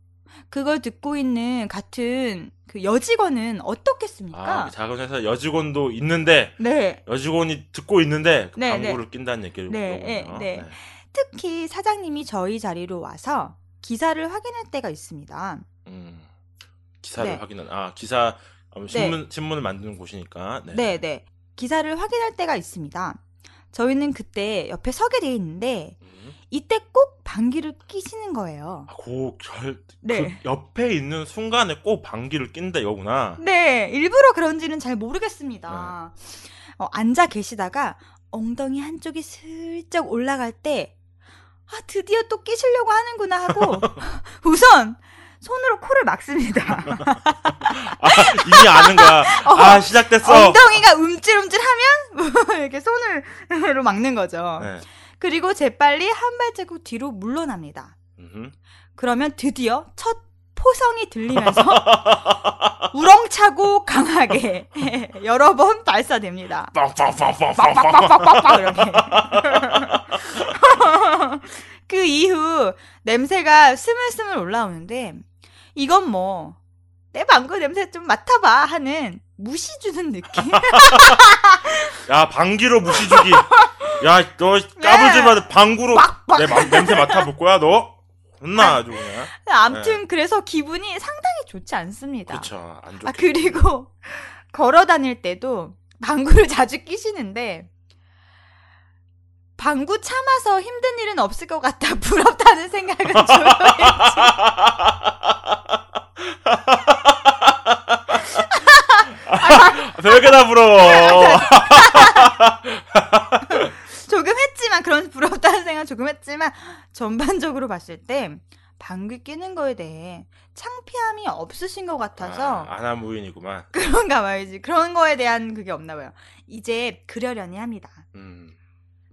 B: 그걸 듣고 있는 같은 그 여직원은 어떻겠습니까?
A: 아 작은 회사 여직원도 있는데
B: 네.
A: 여직원이 듣고 있는데 그
B: 네,
A: 방구를 낀다는 얘기를
B: 네,
A: 들어보네요.
B: 네, 네. 특히 사장님이 저희 자리로 와서 기사를 확인할 때가 있습니다.
A: 음, 기사를
B: 네.
A: 확인한 아 기사 어, 신문 신문을 만드는 곳이니까. 네.
B: 네, 네. 기사를 확인할 때가 있습니다. 저희는 그때 옆에 서게 돼 있는데
A: 음.
B: 이때 꼭 방귀를 끼시는 거예요.
A: 아, 고절
B: 네.
A: 그 옆에 있는 순간에 꼭 방귀를 낀다 이거구나.
B: 네, 일부러 그런지는 잘 모르겠습니다. 어, 앉아 계시다가 엉덩이 한쪽이 슬쩍 올라갈 때 아, 드디어 또 끼시려고 하는구나 하고 우선 손으로 코를 막습니다.
A: 아, 이미 아는 거야. 아, 시작됐어.
B: 어. 엉덩이가 움찔움찔 하면 이렇게 손으로 막는 거죠.
A: 네.
B: 그리고 재빨리 한 발자국 뒤로 물러납니다.
A: 음흠.
B: 그러면 드디어 첫 포성이 들리면서 우렁차고 강하게 여러 번 발사됩니다.
A: 빵빵빵빵빵빵.
B: 빡빡빡빡빡 이렇게. 그 이후 냄새가 스물스물 올라오는데 이건 뭐 내 방구 냄새 좀 맡아봐 하는 무시 주는 느낌.
A: 야, 방귀로 무시 주기. 야, 너 까불지 마. 방구로 내 맘- 냄새 맡아볼 거야, 너? 혼나, 아주 그냥.
B: 아무튼 그래서 기분이 상당히 좋지 않습니다.
A: 그쵸.
B: 안아
A: 좋게.
B: 그리고 걸어 다닐 때도 방구를 자주 끼시는데 방구 참아서 힘든 일은 없을 것 같아 부럽다는 생각은 조용히
A: 별게 다 부러워.
B: 조금 했지만 그런 부럽다는 생각 조금 했지만 전반적으로 봤을 때 방귀 끼는 거에 대해 창피함이 없으신 것 같아서
A: 아, 아나무인이구만.
B: 그런가 봐야지 그런 거에 대한 그게 없나 봐요 이제 그러려니 합니다
A: 음.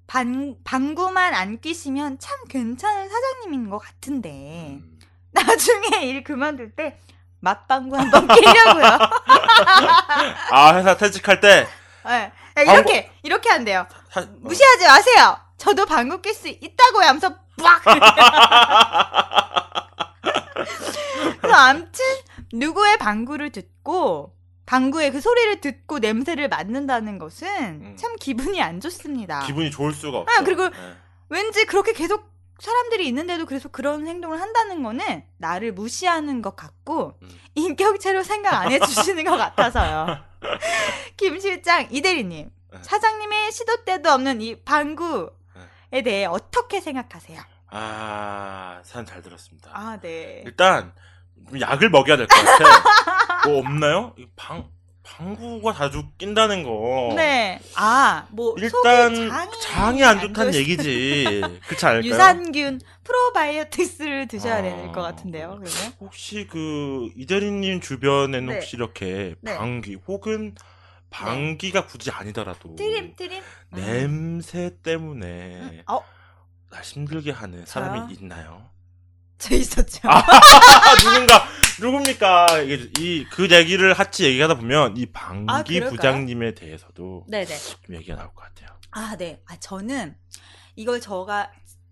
B: 방, 방구만 안 끼시면 참 괜찮은 사장님인 것 같은데
A: 음.
B: 나중에 일 그만둘 때 맛방구 한번 끼려고요.
A: 아, 회사 퇴직할 때.
B: 네. 이렇게 이렇게 한대요.
A: 사- 어.
B: 무시하지 마세요. 저도 방구 낄 수 있다고요. 하면서 빡. 그래서 아무튼 누구의 방구를 듣고 방구의 그 소리를 듣고 냄새를 맡는다는 것은
A: 음.
B: 참 기분이 안 좋습니다.
A: 기분이 좋을 수가 없어.
B: 아, 그리고
A: 네.
B: 왠지 그렇게 계속 사람들이 있는데도 그래서 그런 행동을 한다는 거는 나를 무시하는 것 같고
A: 음.
B: 인격체로 생각 안 해주시는 것 같아서요. 김 실장 이 대리님
A: 네.
B: 사장님의 시도 때도 없는 이 방구에 대해 어떻게 생각하세요?
A: 아, 사연 잘 들었습니다.
B: 아 네.
A: 일단 좀 약을 먹여야 될 것 같아. 뭐 없나요? 이방 방구가 자주 낀다는 거.
B: 네. 아, 뭐
A: 일단
B: 장이,
A: 장이 안 좋다는
B: 좋으시-
A: 얘기지. 그렇지 않을까요?
B: 유산균 프로바이오틱스를 드셔야
A: 아.
B: 될 것 같은데요. 그러면
A: 혹시 그 이대리님 주변에는
B: 네.
A: 혹시 이렇게
B: 네.
A: 방귀 혹은 방귀가 굳이 아니더라도
B: 트림 트림.
A: 냄새 때문에
B: 어,
A: 날 힘들게 하는 사람이
B: 저요?
A: 있나요?
B: 저 있었죠.
A: 아, 누군가 누굽니까? 이게 이 그 얘기를 같이 얘기하다 보면 이 방귀
B: 아, 그럴까요?
A: 부장님에 대해서도
B: 네네.
A: 좀 얘기가 나올 것 같아요.
B: 아, 네. 아, 저는 이걸 저가,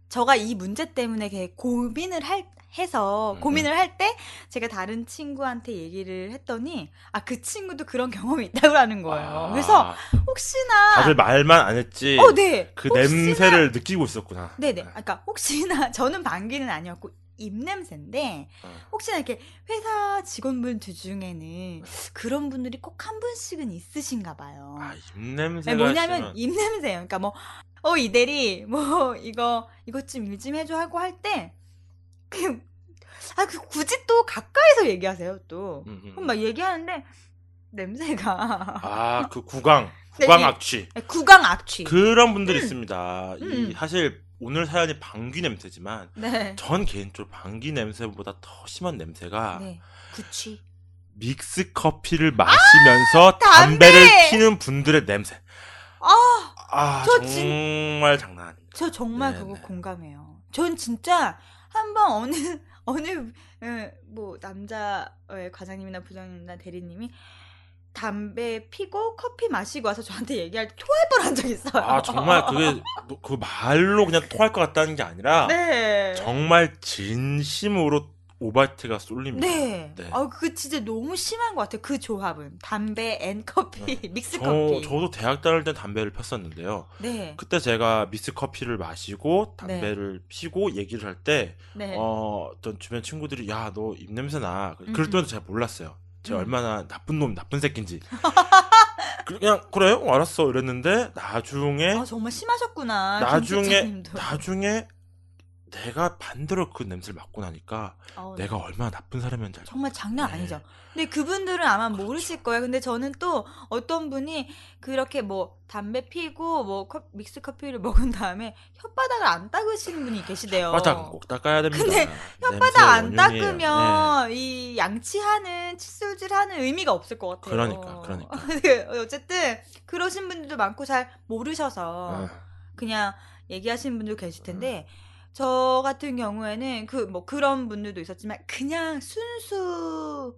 B: 저가 이 문제 때문에 이렇게 고민을 할, 해서,
A: 음.
B: 고민을 할 때 제가 다른 친구한테 얘기를 했더니, 아, 그 친구도 그런 경험이 있다고 하는 거예요.
A: 아,
B: 그래서 혹시나.
A: 다들 말만 안 했지.
B: 어, 네.
A: 그
B: 혹시나-
A: 냄새를 느끼고 있었구나.
B: 네네. 아까 혹시나, 저는 방귀는 아니었고, 입냄새인데,
A: 어.
B: 혹시나 이렇게 회사 직원분들 중에는 그런 분들이 꼭 한 분씩은 있으신가 봐요.
A: 아, 입냄새가
B: 뭐냐면
A: 심한-
B: 입냄새예요. 그러니까 뭐, 어, 이 대리, 뭐, 이거, 이것 좀 일 좀 해줘 하고 할 때, 그, 아, 그, 굳이 또 가까이서 얘기하세요, 또.
A: 음, 음.
B: 그럼 막 얘기하는데, 냄새가.
A: 아, 그 구강,
B: 네,
A: 구강
B: 이-
A: 악취.
B: 구강 악취.
A: 그런 분들이 있습니다. 이
B: 음.
A: 사실 오늘 사연이 방귀 냄새지만
B: 네.
A: 전 개인적으로 방귀 냄새보다 더 심한 냄새가
B: 네. 구취.
A: 믹스 커피를 마시면서
B: 담배!
A: 담배를 피는 분들의 냄새.
B: 아,
A: 아,
B: 저 진-
A: 정말 장난 아닙니다.
B: 저 정말
A: 네,
B: 그거
A: 네.
B: 공감해요. 전 진짜 한번 어느 어느 에, 뭐 남자의 과장님이나 부장님이나 대리님이 담배 피고 커피 마시고 와서 저한테 얘기할 때 토할 뻔한 적 있어요.
A: 아, 정말 그게 뭐그 말로 그냥 토할 것 같다는 게 아니라
B: 네.
A: 정말 진심으로 오바이트가 쏠립니다.
B: 네.
A: 네.
B: 아, 그 진짜 너무 심한 것 같아요. 그 조합은 담배 and 커피, 믹스
A: 저,
B: 커피.
A: 저도 대학 다닐 때 담배를 폈었는데요.
B: 네.
A: 그때 제가 믹스 커피를 마시고 담배를 피고 얘기를 할 때,
B: 네.
A: 어, 어떤 주변 친구들이 야, 너 입냄새 나.
B: 음,
A: 그럴 때도 제가 몰랐어요. 제가
B: 음.
A: 얼마나 나쁜 놈, 나쁜 새끼인지. 그냥 그래, 어, 알았어. 이랬는데 나중에
B: 아, 정말 심하셨구나. 김
A: 나중에
B: 실장님도.
A: 나중에 내가 반대로 그 냄새를 맡고 나니까
B: 어,
A: 내가 얼마나 나쁜 사람이었는지 알죠.
B: 정말 장난
A: 네.
B: 아니죠. 근데 그분들은 아마 모르실 거예요. 근데 저는 또 어떤 분이 그렇게 뭐 담배 피고 뭐 컵- 믹스 커피를 먹은 다음에 혓바닥을 안 닦으시는 분이 계시대요.
A: 혓바닥은 꼭 닦아야 됩니다.
B: 근데 혓바닥 안
A: 원흉이에요.
B: 닦으면 이 양치하는 칫솔질하는 의미가 없을 것 같아요.
A: 그러니까, 그러니까.
B: 어쨌든 그러신 분들도 많고 잘 모르셔서
A: 네.
B: 그냥 얘기하시는 분도 계실 텐데 저 같은 경우에는 그 뭐 그런 분들도 있었지만 그냥 순수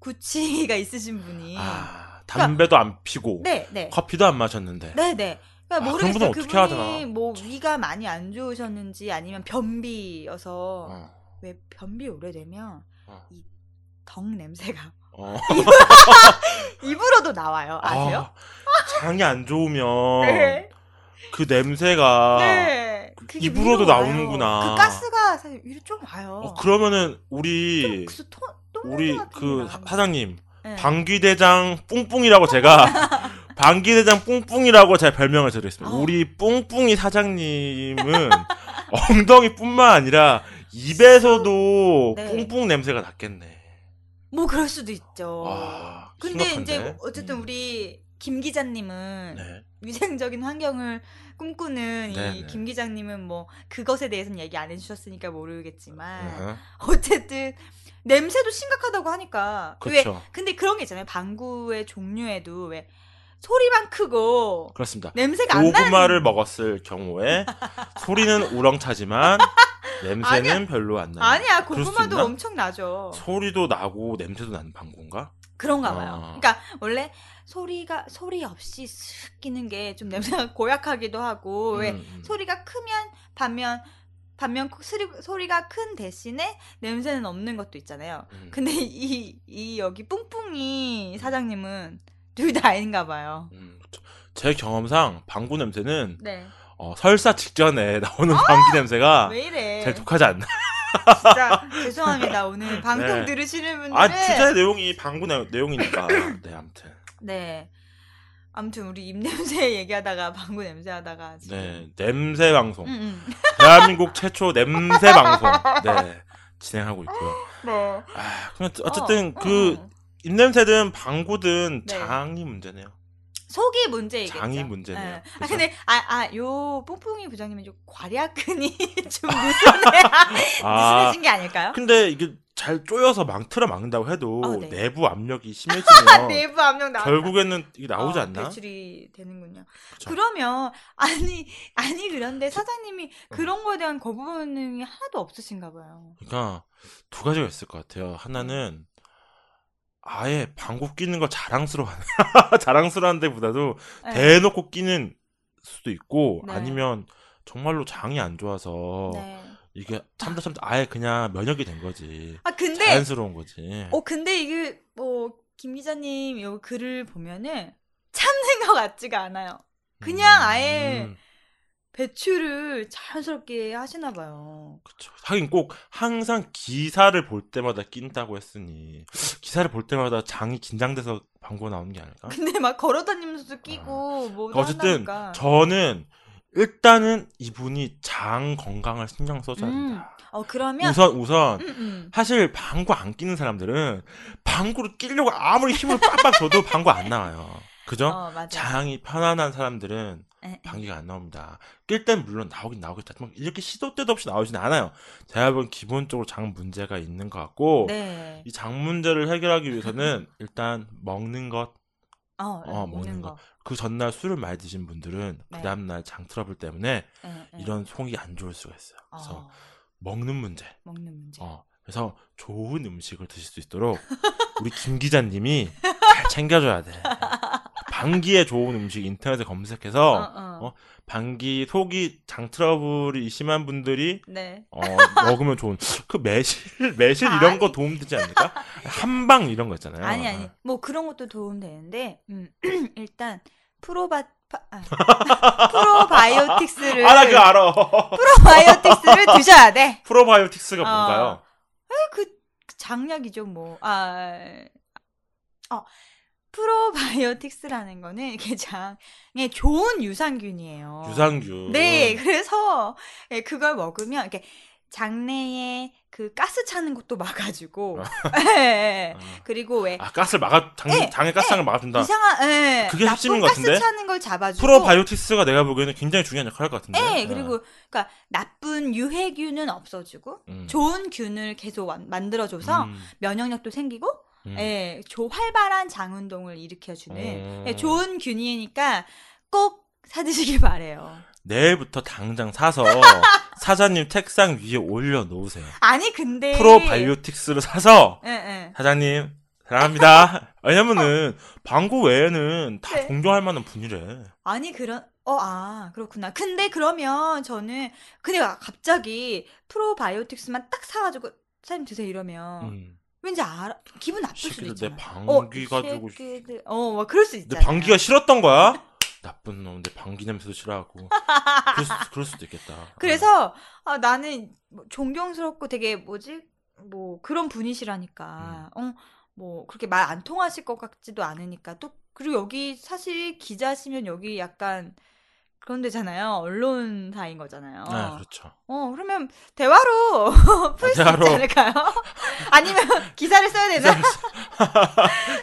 B: 구치가 있으신 분이
A: 아, 담배도 안 피고
B: 네, 네.
A: 커피도 안 마셨는데
B: 네, 네. 그러니까
A: 아,
B: 모르겠어요.
A: 분은 어떻게
B: 그분이. 뭐 위가 많이 안 좋으셨는지 아니면 변비여서
A: 어,
B: 왜 변비 오래되면
A: 어.
B: 이덕 냄새가
A: 어.
B: 입으로도 나와요. 아세요?
A: 아, 장이 안 좋으면
B: 네.
A: 그 냄새가
B: 네. 그게
A: 입으로도. 나오는구나.
B: 그 가스가 사실 위로 좀 와요.
A: 어, 그러면은 우리
B: 그래서 토, 똥
A: 우리 그 사-. 사장님
B: 네.
A: 방귀대장 뿡뿡이라고 제가 방귀대장 뿡뿡이라고 제가 별명을 드리겠습니다.
B: 어.
A: 우리 뿡뿡이 사장님은 엉덩이뿐만 아니라 입에서도
B: 네.
A: 뿡뿡 냄새가 났겠네.
B: 뭐 그럴 수도 있죠.
A: 아,
B: 근데
A: 심각한데?
B: 이제 어쨌든
A: 음.
B: 우리 김 기자님은
A: 네.
B: 위생적인 환경을 꿈꾸는
A: 네,
B: 이
A: 네.
B: 김 기자님은 뭐 그것에 대해서는 얘기 안 해주셨으니까 모르겠지만
A: 어허.
B: 어쨌든 냄새도 심각하다고 하니까 왜
A: 그렇죠.
B: 근데 그런 게 있잖아요 방구의 종류에도 왜 소리만 크고
A: 그렇습니다.
B: 냄새가 안 나는
A: 고구마를 먹었을 경우에 소리는 우렁차지만 냄새는
B: 아니야.
A: 별로 안 나요.
B: 아니야 고구마도? 엄청 나죠
A: 소리도 나고 냄새도 나는 방구인가?
B: 그런가 봐요
A: 아.
B: 그러니까 원래 소리가 소리 없이 슥 끼는 게 좀 냄새가 고약하기도 하고 왜
A: 음, 음.
B: 소리가 크면 반면 반면 소리, 소리가 큰 대신에 냄새는 없는 것도 있잖아요.
A: 음.
B: 근데 이, 이 여기 뿡뿡이 사장님은 둘다 아닌가 봐요.
A: 음. 제 경험상 방구 냄새는
B: 네.
A: 어, 설사 직전에 나오는 방귀 냄새가
B: 왜 이래?
A: 제일 독하지 않나?
B: 진짜 죄송합니다. 오늘 방송
A: 네.
B: 들으시는 분들은
A: 아, 주제 내용이 방구 내, 내용이니까. 네, 아무튼.
B: 네. 아무튼 우리 입냄새 얘기하다가 방구 냄새 하다가 지금
A: 네, 냄새 방송.
B: 음, 음.
A: 대한민국 최초 냄새 방송. 네, 진행하고 있고요.
B: 네.
A: 아, 그냥 어쨌든
B: 어,
A: 그
B: 어.
A: 입냄새든 방구든
B: 네.
A: 장이 문제네요.
B: 속이 문제이겠죠.
A: 장이 문제네요.
B: 네. 아? 근데 아아요 뽕뽕이 부장님은 좀 과략근이 좀 느슨해
A: 아,
B: 느슨해진 게 아닐까요?
A: 근데 이게 잘 쪼여서 망 틀어 막는다고 해도
B: 어, 네.
A: 내부 압력이 심해지면
B: 내부 압력 나
A: 결국에는 이게 나오지
B: 어,
A: 않나?
B: 배출이 되는군요.
A: 그쵸.
B: 그러면 아니 아니 그런데 사장님이
A: 어.
B: 그런 거에 대한 거부 반응이 하나도 없으신가 봐요.
A: 그러니까 두 가지가 있을 것 같아요. 하나는 아예 방구 끼는 걸 자랑스러워하는 자랑스러운 데보다도
B: 네.
A: 대놓고 끼는 수도 있고
B: 네.
A: 아니면 정말로 장이 안 좋아서
B: 네.
A: 이게 참다 참다 아예 그냥 면역이 된 거지.
B: 아 근데
A: 자연스러운 거지.
B: 어 근데 이게 뭐 김 기자님 요 글을 보면은 참는 것 같지가 않아요. 그냥 아예
A: 음,
B: 배출을 자연스럽게 하시나 봐요.
A: 그쵸. 하긴 꼭 항상 기사를 볼 때마다 낀다고 했으니 기사를 볼 때마다 장이 긴장돼서 방구 나오는 게 아닐까?
B: 근데 막 걸어다니면서도 끼고 뭐
A: 그러니까 어쨌든
B: 한다니까.
A: 저는 일단은 이분이 장 건강을 신경 써줘야
B: 음.
A: 된다.
B: 어 그러면
A: 우선 우선
B: 음, 음.
A: 사실 방구 안 끼는 사람들은 방구를 끼려고 아무리 힘을 빡빡 줘도 방구 안 나와요. 그죠?
B: 어.
A: 장이 편안한 사람들은. 방귀가 안 나옵니다. 낄 땐 물론 나오긴 나오겠지만 이렇게 시도 때도 없이 나오진 않아요. 제가 보기엔 기본적으로 장 문제가 있는 것 같고
B: 네.
A: 이장 문제를 해결하기 위해서는 일단 먹는 것,
B: 어,
A: 어,
B: 먹는
A: 먹는
B: 거.
A: 그 전날 술을 많이 드신 분들은
B: 네.
A: 그 다음날 장 트러블 때문에
B: 에, 에.
A: 이런 속이 안 좋을 수가 있어요. 그래서
B: 어,
A: 먹는 문제.
B: 먹는 문제.
A: 어, 그래서 좋은 음식을 드실 수 있도록 우리 김 기자님이 잘 챙겨줘야 돼. 방귀에 좋은 음식 인터넷에 검색해서
B: 어, 어.
A: 어? 방귀 속이 장 트러블이 심한 분들이
B: 네.
A: 어, 먹으면 좋은 그 매실 매실 이런
B: 아니.
A: 거 도움 되지 않을까? 한방 이런 거 있잖아요.
B: 아니 아니. 뭐 그런 것도 도움 되는데 음, 일단 프로바 파, 아, 프로바이오틱스를
A: 아나 그거 알아.
B: 프로바이오틱스를 드셔야 돼.
A: 프로바이오틱스가
B: 어.
A: 뭔가요?
B: 그 장약이죠 뭐. 아. 어. 프로바이오틱스라는 거는 이게 장에 좋은 유산균이에요.
A: 유산균.
B: 네, 그래서 예, 그걸 먹으면 이렇게 장내에 그 가스 차는 것도 막아주고, 예, 예.
A: 아.
B: 그리고 왜
A: 아 가스를 막아 장,
B: 네,
A: 장의 가스장을 막아준다.
B: 이상한 예,
A: 그게 핵심인 것
B: 가스
A: 같은데?
B: 차는 걸 잡아주고,
A: 프로바이오틱스가 내가 보기에는 굉장히 중요한 역할을 할 것 같은데.
B: 예, 그리고 그러니까 나쁜 유해균은 없어주고
A: 음.
B: 좋은 균을 계속 완- 만들어줘서
A: 음,
B: 면역력도 생기고,
A: 음.
B: 예, 조 활발한 장 운동을 일으켜주는
A: 어.
B: 예, 좋은 균이니까 꼭 사드시길 바래요.
A: 내일부터 당장 사서 사장님 책상 위에 올려 놓으세요.
B: 아니 근데
A: 프로바이오틱스를 사서
B: 예, 예.
A: 사장님 사랑합니다. 왜냐면은 방구 외에는 다
B: 네.
A: 동조할 만한 분이래.
B: 아니 그런 어 아 그렇구나. 근데 그러면 저는 근데 갑자기 프로바이오틱스만 딱 사가지고 사장님 드세요 이러면
A: 음.
B: 왠지 알아 기분 나쁠 수도
A: 새끼들
B: 있잖아.
A: 내 방귀 가지고
B: 새끼들 어 막 그럴 수
A: 내
B: 있잖아.
A: 방귀가 싫었던 거야? 나쁜 놈, 내 방귀 냄새도 싫어하고. 그럴, 수, 그럴 수도 있겠다.
B: 그래서 아, 나는 뭐 존경스럽고 되게 뭐지 뭐 그런
A: 음.
B: 분이시라니까 어뭐 그렇게 말 안 통하실 것 같지도 않으니까 또 그리고 여기 사실 기자시면 여기 약간 그런 데잖아요 언론사인 거잖아요
A: 네, 그렇죠.
B: 어 그러면 대화로 풀수
A: 대화로.
B: 있지 않을까요 아니면 기사를 써야 되나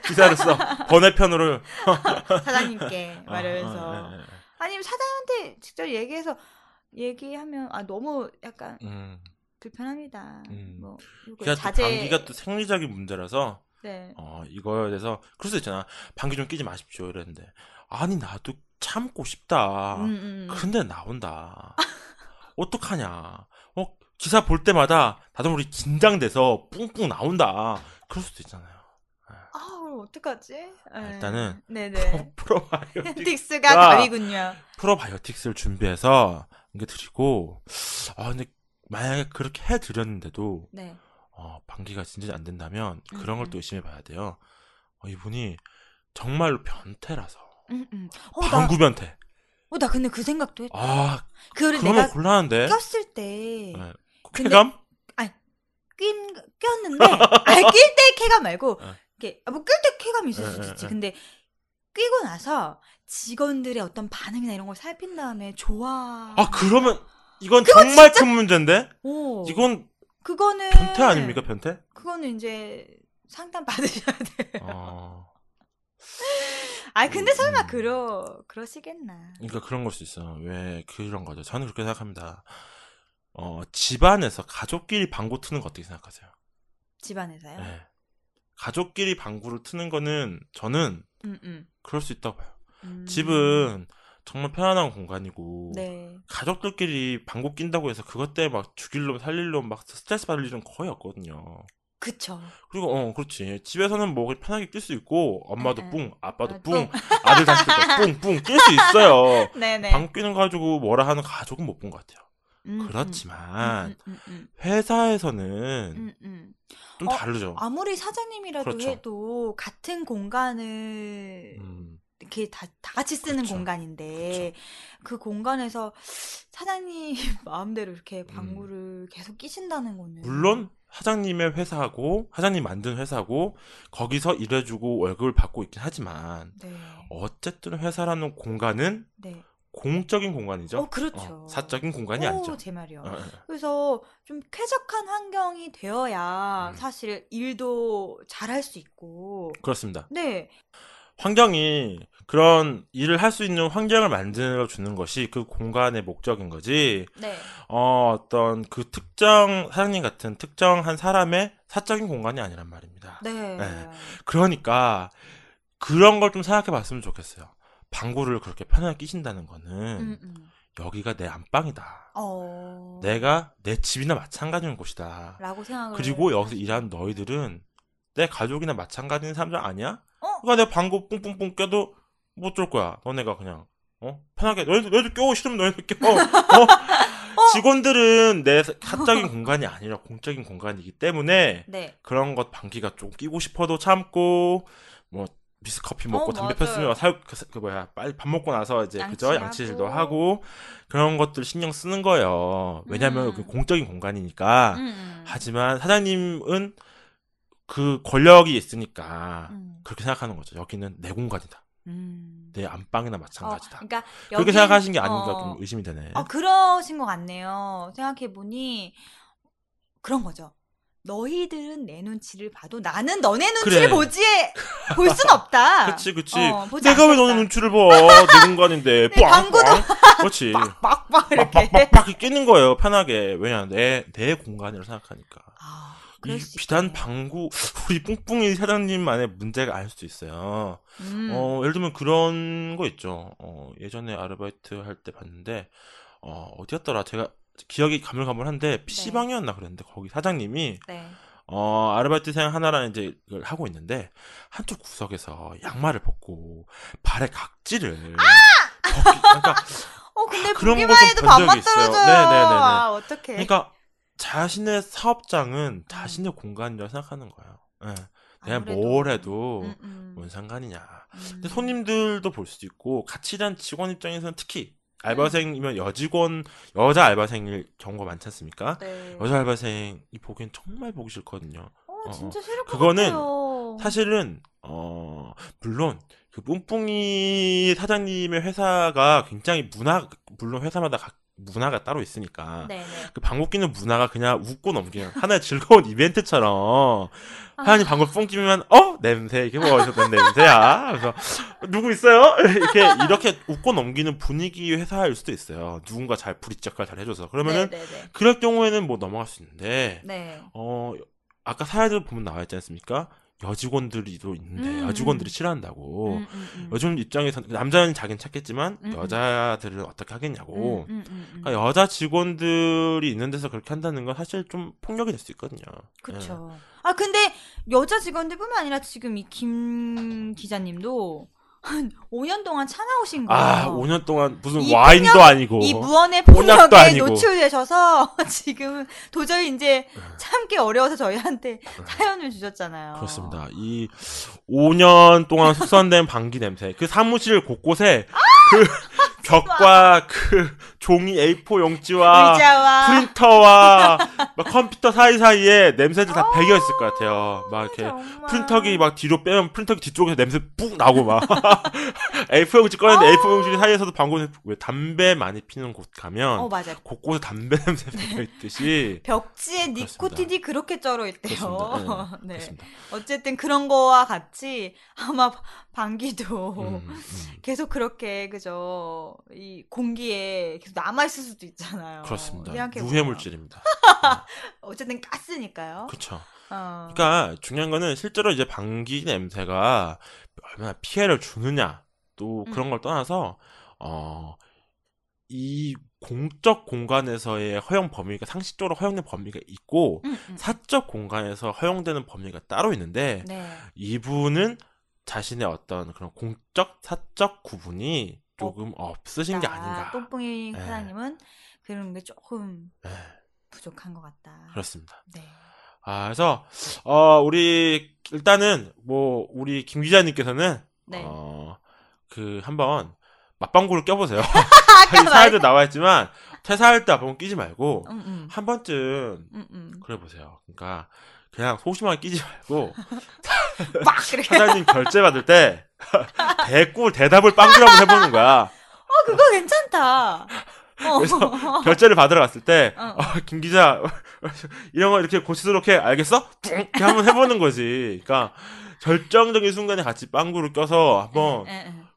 A: 기사를 써. 번외편으로.
B: 사장님께 말하면서
A: 어, 예, 예.
B: 아니면 사장님한테 직접 얘기해서 얘기하면 아 너무 약간
A: 음.
B: 불편합니다.
A: 음.
B: 뭐 자제.
A: 방귀가 또 생리적인 문제라서
B: 네.
A: 어 이거에 대해서 그럴 수 있잖아. 방귀 좀 끼지 마십시오 이랬는데 아니 나도 참고 싶다.
B: 음, 음, 음.
A: 근데 나온다. 어떡하냐. 어 기사 볼 때마다 나도 우리 긴장돼서 뿡뿡 나온다. 그럴 수도 있잖아요.
B: 아 그럼 어떡하지? 에.
A: 일단은
B: 네네.
A: 프로 바이오틱
B: 틱스가
A: 야.
B: 답이군요.
A: 프로바이오틱스를 준비해서 이게 드리고 아 근데 만약에 그렇게 해 드렸는데도
B: 네.
A: 어, 방귀가 진짜 안 된다면
B: 음,
A: 그런 걸 또 의심해 봐야 돼요. 어, 이분이 정말로 변태라서
B: 음, 음. 어, 나,
A: 방구 변태.
B: 어, 나 근데 그 생각도 했다.
A: 아
B: 그거를 내가
A: 곤란한데.
B: 꼈을 때
A: 네.
B: 근데-
A: 쾌감?
B: 낀, 꼈는데, 아니, 낄때 쾌감 말고,
A: 어.
B: 이렇게, 아, 뭐, 낄 때 쾌감이 있을
A: 에,
B: 수도
A: 에,
B: 있지.
A: 에.
B: 근데, 끼고 나서 직원들의 어떤 반응이나 이런 걸 살핀 다음에 좋아.
A: 아 그러면 이건 정말 큰 문제인데.
B: 오.
A: 이건
B: 그거는.
A: 변태 아닙니까 변태?
B: 그거는 이제 상담 받으셔야 돼요.
A: 어.
B: 아 근데 설마
A: 음.
B: 그러 그러시겠나?
A: 그러니까 그런 걸 수 있어. 왜 그런 거죠? 저는 그렇게 생각합니다. 어 집안에서 가족끼리 방구 트는 거 어떻게 생각하세요?
B: 집안에서요?
A: 네. 가족끼리 방구를 트는 거는 저는
B: 음, 음.
A: 그럴 수 있다고 봐요.
B: 음.
A: 집은 정말 편안한 공간이고
B: 네.
A: 가족들끼리 방구 낀다고 해서 그것 때문에 막 죽일 놈 살릴 놈막 스트레스 받을 일은 거의 없거든요.
B: 그쵸.
A: 그리고 어 그렇지 집에서는 뭐 편하게 낄 수 있고 엄마도
B: 응, 응.
A: 뿡 아빠도
B: 아,
A: 뿡 아들 자식도 뿡뿡 낄 수 있어요.
B: 네네.
A: 방구 끼는 거 가지고 뭐라 하는 가족은 못 본 것 같아요.
B: 음,
A: 그렇지만
B: 음, 음, 음,
A: 회사에서는
B: 음, 음.
A: 좀
B: 어,
A: 다르죠.
B: 아무리 사장님이라도
A: 그렇죠.
B: 해도 같은 공간을
A: 음,
B: 이렇게 다, 다 같이 쓰는
A: 그렇죠.
B: 공간인데 그 공간에서 사장님 마음대로 이렇게 방구를 계속 끼신다는 거는
A: 음. 물론 사장님의 회사고 사장님 만든 회사고 거기서 일해주고 월급을 받고 있긴 하지만
B: 네.
A: 어쨌든 회사라는 공간은
B: 네.
A: 공적인 공간이죠.
B: 어 그렇죠.
A: 어, 사적인 공간이
B: 오,
A: 아니죠.
B: 제 말이요.
A: 어, 어, 어.
B: 그래서 좀 쾌적한 환경이 되어야
A: 음.
B: 사실 일도 잘할 수 있고.
A: 그렇습니다.
B: 네.
A: 환경이 그런 일을 할 수 있는 환경을 만들어 주는 것이 그 공간의 목적인 거지.
B: 네.
A: 어, 어떤 그 특정 사장님 같은 특정한 사람의 사적인 공간이 아니란 말입니다.
B: 네.
A: 네. 그러니까 그런 걸 좀 생각해 봤으면 좋겠어요. 방구를 그렇게 편하게 끼신다는 거는
B: 음, 음.
A: 여기가 내 안방이다.
B: 어.
A: 내가 내 집이나 마찬가지인 곳이다.
B: 라고 생각을.
A: 그리고 여기서. 일하는 너희들은 내 가족이나 마찬가지인 사람들 아니야?
B: 어?
A: 그러니까 내가 방구 뿡뿡뿡 껴도 못 줄 거야. 너네가 그냥 어 편하게 너희들 너희들 껴 싫으면 너희들 껴. 어? 직원들은 내 사적인 공간이 아니라 공적인 공간이기 때문에
B: 네.
A: 그런 것 방귀가 좀 끼고 싶어도 참고 뭐 미스 커피 먹고
B: 어,
A: 담배. 폈으면 살, 그, 그 뭐야 빨리 밥 먹고 나서 이제 그죠
B: 양치하고.
A: 양치질도 하고 그런 것들 신경 쓰는 거예요. 왜냐하면
B: 음.
A: 그 공적인 공간이니까.
B: 음, 음.
A: 하지만 사장님은 그 권력이 있으니까
B: 음.
A: 그렇게 생각하는 거죠. 여기는 내 공간이다.
B: 음.
A: 내 안방이나
B: 어,
A: 마찬가지다.
B: 그러니까
A: 그렇게
B: 여긴-
A: 생각하신 게 아닌가
B: 어,
A: 좀 의심이 되네.
B: 어, 그러신 것 같네요. 생각해 보니 그런 거죠. 너희들은 내 눈치를 봐도 나는 너네 눈치를
A: 그래.
B: 보지 볼 순 없다.
A: 그치 그치.
B: 어,
A: 내가 왜
B: 않겠다.
A: 너네 눈치를 봐? 내 공간인데.
B: 네, 방구도
A: 그렇지.
B: 빡빡 이렇게.
A: 빡빡빡 끼는 거예요. 편하게. 왜냐 내 내 공간이라 생각하니까.
B: 아,
A: 이 비단
B: 있겠네.
A: 방구 우리 뿡뿡이 사장님만의 문제가 아닐 수도 있어요.
B: 음.
A: 어 예를 들면 그런 거 있죠. 어 예전에 아르바이트 할 때 봤는데 어 어디였더라 제가 기억이 가물가물한데 PC방이었나 그랬는데 거기 사장님이
B: 네.
A: 어 아르바이트생 하나랑 이제 이걸 하고 있는데 한쪽 구석에서 양말을 벗고 발에 각질을 벗기, 그러니까
B: 어 근데
A: 아, 그런
B: 보기만 해도
A: 있어요.
B: 떨어져요.
A: 네네네네.
B: 아, 어떡해.
A: 그러니까 자신의 사업장은 자신의 공간이라고 생각하는 거예요. 예. 내가
B: 아무래도.
A: 뭘 해도
B: 음, 음.
A: 뭔 상관이냐.
B: 음.
A: 근데 손님들도 볼 수도 있고 같이 일한 직원 입장에서는 특히 알바생이면 여직원 여자 알바생일 경우가 많지 않습니까?
B: 네.
A: 여자 알바생이 보기엔 정말 보기 싫거든요.
B: 어, 진짜 싫을 것
A: 그거는
B: 같아요.
A: 사실은 어 물론 그 뿡뿡이 사장님의 회사가 굉장히 문화 물론 회사마다 각 문화가 따로 있으니까.
B: 네네.
A: 그 방귀 끼는 문화가 그냥 웃고 넘기는 하나의 즐거운 이벤트처럼.
B: 아.
A: 하나님 방귀 뿡 끼면 어? 냄새. 이게 뭐 어디서 낸 냄새야. 그래서 누구 있어요? 이렇게 이렇게 웃고 넘기는 분위기 회사일 수도 있어요. 누군가 잘 브릿지 역할 잘 해줘서. 그러면은
B: 네네네.
A: 그럴 경우에는 뭐 넘어갈 수 있는데
B: 네.
A: 어 아까 사회들 보면 나와 있지 않습니까 여직원들이도 있는데
B: 음,
A: 여직원들이
B: 음.
A: 싫어한다고
B: 음, 음, 음.
A: 요즘 입장에서 남자는 자기는 찾겠지만
B: 음, 음.
A: 여자들은 어떻게 하겠냐고. 그러니까 여자 직원들이 있는 데서 그렇게 한다는 건 사실 좀 폭력이 될 수 있거든요.
B: 그쵸. 아, 근데 여자 직원들뿐만 아니라 지금 이 김 기자님도 한 5년 동안 차 나오신
A: 예.
B: 거예요.
A: 아, 5년 동안 무슨
B: 이
A: 와인도 아니고.
B: 이 무언의 폭력에. 노출되셔서 지금 도저히 이제 참기 어려워서 저희한테 사연을 주셨잖아요.
A: 네. 그렇습니다. 이 5년 동안 숙성된 방귀 냄새. 그 사무실 곳곳에 그 벽과 그 종이 A4 용지와
B: 의자와
A: 프린터와 막 컴퓨터 사이사이에 냄새들 다 배겨 있을 것 같아요. 막 이렇게
B: 정말.
A: 프린터기 막 뒤로 빼면 프린터기 뒤쪽에서 냄새 뿡 나고 막 A4 용지 꺼냈는데 A4 용지 사이에서도 방구 왜 담배 많이 피는 곳 가면
B: 어 맞아.
A: 곳곳에 담배 냄새 배겨 있듯이
B: 벽지에. 니코틴이 그렇게 쩔어 있대요.
A: 그렇습니다. 네,
B: 네.
A: 그렇습니다.
B: 어쨌든 그런 거와 같이 아마 방귀도
A: 음, 음.
B: 계속 그렇게 그죠 이 공기에 계속 남아 있을 수도 있잖아요.
A: 그렇습니다.
B: 생각해보면.
A: 유해 물질입니다.
B: 어쨌든 가스니까요.
A: 그렇죠.
B: 어.
A: 그러니까 중요한 거는 실제로 이제 방귀 냄새가 얼마나 피해를 주느냐 또 그런
B: 음.
A: 걸 떠나서 어 이 공적 공간에서의 허용 범위가 상식적으로 허용된 범위가 있고
B: 음, 음.
A: 사적 공간에서 허용되는 범위가 따로 있는데
B: 네.
A: 이분은 자신의 어떤 그런 공적 사적 구분이 조금 없으신 게 아닌가.
B: 똥뽕이
A: 네.
B: 사장님은 그런 게 조금
A: 네,
B: 부족한 것 같다.
A: 그렇습니다.
B: 네.
A: 아, 그래서 어 우리 일단은 뭐 우리 김 기자님께서는
B: 네.
A: 어그 한번 맞방구를 껴보세요.
B: 아까
A: 사회도 나와 있지만 퇴사할 때 맞방구 끼지 말고
B: 음, 음.
A: 한 번쯤
B: 음, 음.
A: 그래 보세요. 그러니까 그냥 소심하게 끼지 말고
B: 막 그렇게.
A: 사장님 결제 받을 때 대꿀 대답을 빵꾸로 한번 해보는 거야.
B: 어, 그거 괜찮다. 어.
A: 그래서 결제를 받으러 갔을 때,
B: 어, 어.
A: 어, 김 기자, 이런 거 이렇게 고치도록 해, 알겠어? 뿡! 이렇게 한번 해보는 거지. 그러니까, 절정적인 순간에 같이 빵구를 껴서 한번
B: 예, 예.
A: 가-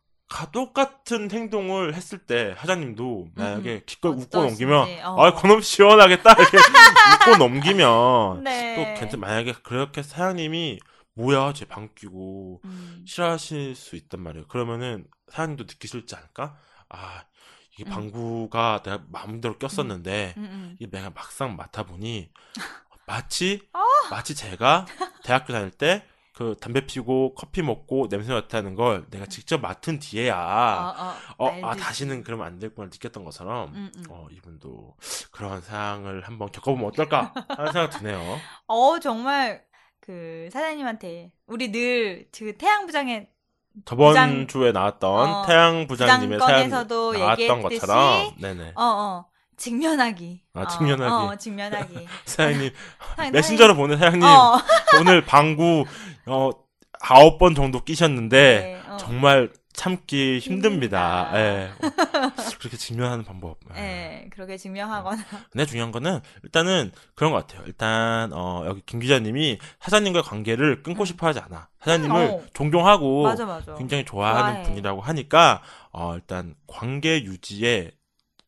A: 똑같은 행동을 했을 때 사장님도 만약에 기껏 웃고 넘기면
B: 어.
A: 아 그놈 시원하겠다 이렇게 웃고 넘기면
B: 네.
A: 또 괜찮 만약에 그렇게 사장님이 뭐야 쟤방 끼고
B: 음.
A: 싫어하실 수 있단 말이에요. 그러면은 사장님도 느끼실지 않을까? 아 이게
B: 음.
A: 방구가 내가 마음대로 꼈었는데
B: 음, 음.
A: 이게 내가 막상 맡아보니 마치
B: 아.
A: 마치 제가 대학교 다닐 때 그 담배 피고 커피 먹고 냄새 맡다는 걸 내가 직접 맡은 뒤에야
B: 어, 어,
A: 어, 아. 다시는 그러면 안 되구나 느꼈던 것처럼
B: 음, 음.
A: 어 이분도 그런 상황을 한번 겪어보면 어떨까 하는 생각 드네요.
B: 어, 정말 그 사장님한테 우리 늘 그 태양 부장의
A: 저번
B: 부장-
A: 주에 나왔던
B: 어,
A: 태양 부장님의 사연
B: 부장권에서도
A: 나왔던 것처럼 네네
B: 어, 어. 직면하기.
A: 아, 직면하기.
B: 어, 어, 직면하기.
A: 사장님 메신저로 보낸 사장님
B: 어,
A: 오늘 방구 어 아홉 번 정도 끼셨는데
B: 네, 어.
A: 정말 참기 힘듭니다. 예. 그렇게 직면하는 방법. 예.
B: 네, 그렇게 증명하거나.
A: 근데 중요한 거는 일단은 그런 것 같아요. 일단 어 여기 김 기자님이 사장님과의 관계를 끊고 싶어 하지 않아. 사장님을
B: 음, 어.
A: 존경하고
B: 맞아, 맞아.
A: 굉장히 좋아하는
B: 좋아해.
A: 분이라고 하니까 어 일단 관계 유지에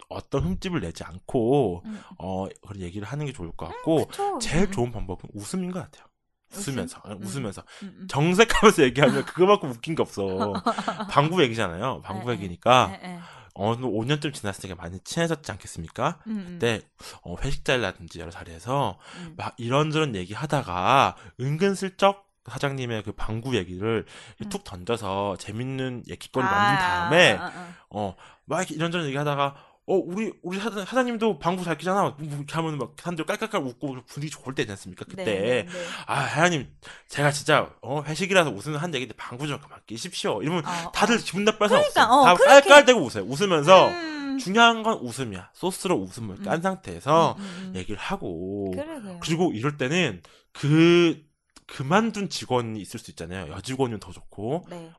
A: 어떤 흠집을 내지 않고
B: 음.
A: 어 그런 얘기를 하는 게 좋을 것 같고
B: 그쵸.
A: 제일
B: 음,
A: 좋은 방법은 웃음인 것 같아요.
B: 웃음?
A: 웃으면서 어,
B: 음.
A: 웃으면서
B: 음, 음.
A: 정색하면서 얘기하면 그거만큼 웃긴 게 없어. 방구 얘기잖아요. 방구
B: 네,
A: 얘기니까
B: 네, 네.
A: 어느 5년쯤 지났을 때 많이 친해졌지 않겠습니까?
B: 음, 음.
A: 그때 어, 회식 자리라든지 여러 자리에서
B: 음.
A: 막 이런저런 얘기하다가 은근슬쩍 사장님의 그 방구 얘기를
B: 음.
A: 툭 던져서 재밌는 얘기거리
B: 아,
A: 만든 다음에
B: 아, 아, 아.
A: 어막 이렇게 이런저런 얘기하다가 어 우리 우리 사장, 사장님도 방구 잘 끼잖아. 뭐 이렇게 하면 막 사람들 깔깔깔 웃고 분위기 좋을 때 있지 않습니까 그때?
B: 네, 네, 네.
A: 아 사장님 제가 진짜 어 회식이라서 웃으면 한 얘기인데 방구 좀 그만 끼십시오. 이러면
B: 어,
A: 다들 기분 나빠서
B: 그러니까,
A: 어, 다
B: 그렇게-
A: 깔깔대고 웃어요. 웃으면서
B: 음,
A: 중요한 건 웃음이야. 소스로 웃음을 깐 상태에서
B: 음, 음, 음.
A: 얘기를 하고
B: 그래.
A: 그리고 이럴 때는 그 그만둔 직원이 있을 수 있잖아요. 여직원이면 더 좋고.
B: 네.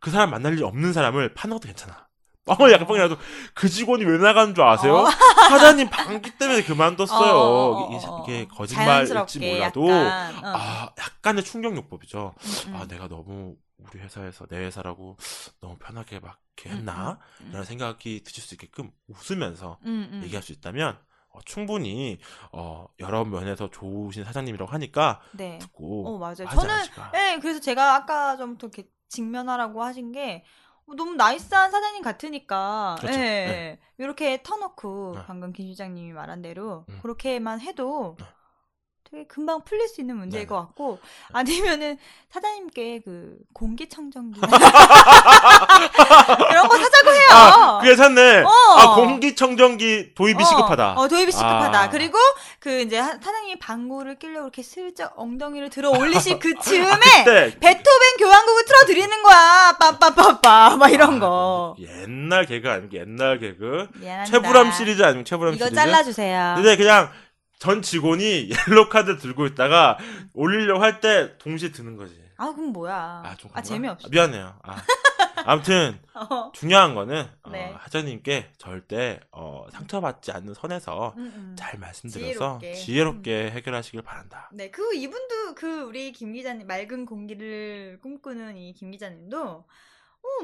A: 그 사람 만날 일 없는 사람을 파는 것도 괜찮아. 뻥을 약간 뻥이라도 그 직원이 왜 나가는 줄 아세요?
B: 어.
A: 사장님 방귀 때문에 그만뒀어요.
B: 어, 어, 어,
A: 이게,
B: 어.
A: 이게 거짓말일지 몰라도
B: 약간, 어.
A: 아 약간의 충격요법이죠.
B: 음, 음.
A: 아 내가 너무 우리 회사에서 내 회사라고 너무 편하게 막 이렇게 했나?
B: 음, 음.
A: 이런 생각이 드실 수 있게끔 웃으면서
B: 음, 음.
A: 얘기할 수 있다면 어, 충분히 어, 여러 면에서 좋으신 사장님이라고 하니까
B: 네.
A: 듣고
B: 어, 맞아요. 저는,
A: 않으실까.
B: 네, 그래서 제가 아까 좀더 이렇게 직면하라고 하신 게, 어, 너무 나이스한 사장님 같으니까,
A: 그렇죠.
B: 예,
A: 네.
B: 이렇게 터놓고,
A: 네.
B: 방금 김 시장님이 말한 대로,
A: 음.
B: 그렇게만 해도,
A: 네.
B: 되게 금방 풀릴 수 있는 문제일
A: 네.
B: 것 같고, 아니면은, 사장님께 그, 공기청정기. 그런 거 사자고 해요.
A: 아, 그게 샀네.
B: 어.
A: 아, 공기청정기 도입이
B: 어,
A: 시급하다.
B: 어, 도입이 시급하다.
A: 아.
B: 그리고 그 이제 하- 사장님이 방구를 끼려고 이렇게 슬쩍 엉덩이를 들어 올리실 그 즈음에
A: 그때
B: 베토벤 교향곡을 틀어드리는 거야. 빠빠빠빠 막 이런 거.
A: 아, 옛날 개그 아니고 옛날 개그.
B: 미안합니다.
A: 최불암 시리즈 아니면 최불암
B: 이거
A: 시리즈.
B: 잘라주세요.
A: 근데 그냥 전 직원이 옐로 카드 들고 있다가 올리려고 할 때 동시에 드는 거지.
B: 아 그럼 뭐야?
A: 아, 좀
B: 아? 재미없어.
A: 아, 미안해요. 아. 아무튼
B: 어.
A: 중요한 거는 어,
B: 네.
A: 하자님께 절대 어, 상처받지 않는 선에서
B: 음, 음.
A: 잘 말씀드려서
B: 지혜롭게. 음.
A: 지혜롭게 해결하시길 바란다.
B: 네, 그 이분도 그 우리 김 기자님 맑은 공기를 꿈꾸는 이 김 기자님도 어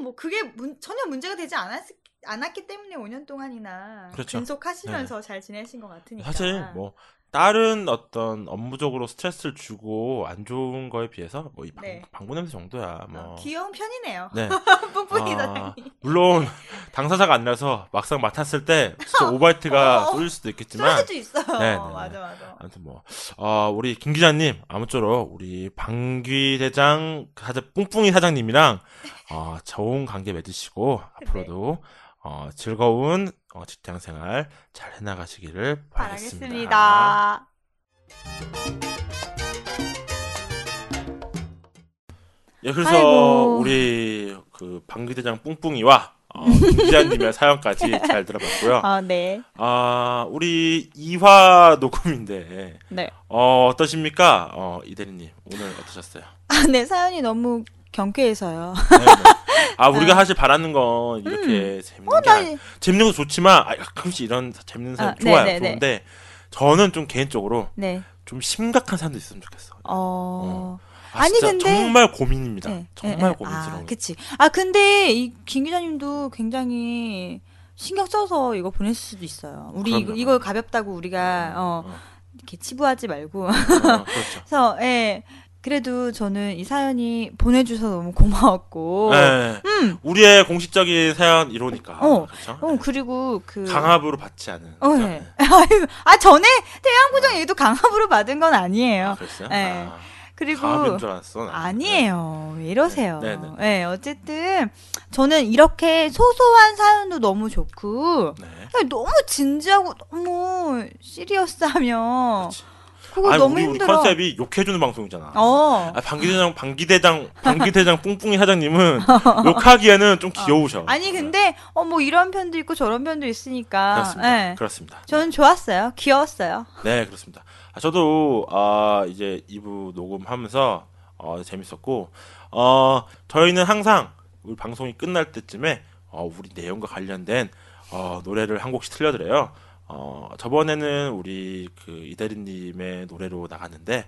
B: 뭐 그게 문- 전혀 문제가 되지 않았 않았기 때문에 5년 동안이나
A: 그렇죠.
B: 근속하시면서 잘 지내신 것 같으니까.
A: 사실 뭐 다른 어떤 업무적으로 스트레스를 주고 안 좋은 거에 비해서 뭐 이
B: 네.
A: 방구 냄새 정도야 뭐.
B: 어, 귀여운 편이네요.
A: 네.
B: 뿡뿡이
A: 아. 물론 당사자가 아니라서 막상 맡았을 때 진짜 오바이트가
B: 어.
A: 쏠릴 수도 있겠지만
B: 수도 있어요.
A: 네, 네, 네.
B: 맞아 맞아.
A: 아무튼 뭐 어, 우리 김 기자님 아무쪼록 우리 방귀 대장 사장 뿡뿡이 사장님이랑 어, 좋은 관계 맺으시고 앞으로도 어, 즐거운 어, 직장 생활 잘 해나가시기를 바라겠습니다.
B: 바라겠습니다.
A: 예, 그래서
B: 아이고.
A: 우리 그 방귀 대장 뿡뿡이와 어, 김 기자님의 사연까지 잘 들어봤고요.
B: 아 네.
A: 아, 우리 2화 녹음인데
B: 네.
A: 어, 어떠십니까? 어, 이대리님 오늘 어떠셨어요?
B: 아, 네 사연이 너무 경쾌해서요.
A: 네, 네. 아 우리가 사실 바라는 건 이렇게 재밌는
B: 어,
A: 게
B: 나
A: 아니- 재밌는 거 좋지만 아, 가끔씩 이런 재밌는 사람
B: 아,
A: 좋아요
B: 네, 네, 네.
A: 좋은데 저는 좀 개인적으로
B: 네.
A: 좀 심각한 사람도 있으면 좋겠어.
B: 어.
A: 아,
B: 아니,
A: 진짜
B: 근데-
A: 정말 고민입니다.
B: 네,
A: 정말
B: 네, 네.
A: 고민스러운.
B: 아, 그치. 아, 근데 이 김 기자님도 굉장히 신경 써서 이거 보냈을 수도 있어요. 우리 이거,
A: 그럼요.
B: 이거 가볍다고 우리가 어,
A: 어,
B: 이렇게 치부하지 말고.
A: 어, 그렇죠.
B: 그래서 예. 그래도 저는 이 사연이 보내주셔서 너무 고마웠고.
A: 네.
B: 음.
A: 우리의 공식적인 사연 이러니까.
B: 어.
A: 그렇죠.
B: 어 그리고 그.
A: 강압으로 받지 않은.
B: 어,
A: 그죠?
B: 네. 아유, 아 전에 태양부정 얘기도 강압으로 받은 건 아니에요.
A: 아, 그랬어요?
B: 네.
A: 아,
B: 그리고
A: 강압인 줄 알았어.
B: 아니에요. 왜 이러세요?
A: 네,
B: 네,
A: 네, 네.
B: 어쨌든 저는 이렇게 소소한 사연도 너무 좋고
A: 네.
B: 너무 진지하고 너무 시리어스하면
A: 그렇지.
B: 그거
A: 아니,
B: 너무
A: 우리, 우리
B: 힘들어.
A: 컨셉이 욕해주는 방송이잖아.
B: 어.
A: 아, 방기대장, 방기대장, 방기대장 뿡뿡이 사장님은 욕하기에는 좀 귀여우셔.
B: 아니 근데 어 뭐 이런 편도 있고 저런 편도 있으니까.
A: 그렇습니다.
B: 예.
A: 그렇습니다.
B: 저는 좋았어요. 귀여웠어요.
A: 네, 그렇습니다. 아, 저도 아, 이제 2부 녹음하면서 어, 재밌었고 어, 저희는 항상 우리 방송이 끝날 때쯤에 어, 우리 내용과 관련된 어, 노래를 한 곡씩 틀려드려요. 어, 저번에는 우리 그 이대리님의 노래로 나갔는데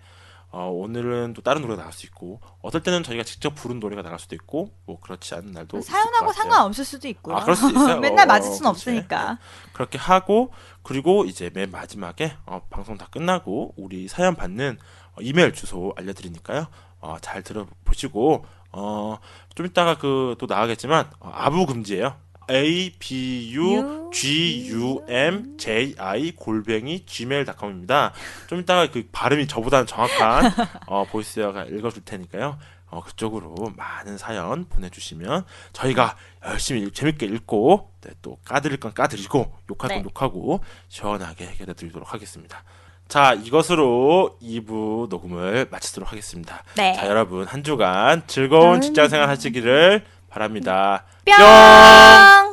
A: 어, 오늘은 또 다른 노래가 나갈 수 있고 어떨 때는 저희가 직접 부른 노래가 나갈 수도 있고 뭐 그렇지 않은 날도
B: 사연하고. 상관없을 수도 있고요.
A: 아, 그럴 수도 있어요.
B: 맨날
A: 어,
B: 맞을
A: 어,
B: 수는
A: 그렇지.
B: 없으니까.
A: 그렇게 하고 그리고 이제 맨 마지막에 어, 방송 다 끝나고 우리 사연 받는 어, 이메일 주소 알려드리니까요. 어, 잘 들어보시고 어, 좀 이따가 그 또 나가겠지만 어, 아부 금지예요. A B U G U M J I 골뱅이 gmail.com입니다. 좀 이따가 그 발음이 저보다는 정확한 어, 보이스가 읽어줄 테니까요. 어, 그쪽으로 많은 사연 보내주시면 저희가 열심히 읽- 재밌게 읽고 네, 또 까드릴 건 까드리고 욕할 건
B: 네.
A: 욕하고 시원하게 해결해 드리도록 하겠습니다. 자 이것으로 2부 녹음을 마치도록 하겠습니다.
B: 네.
A: 자 여러분 한 주간 즐거운
B: 음.
A: 직장 생활 하시기를 바랍니다.
B: 뿅!
C: 친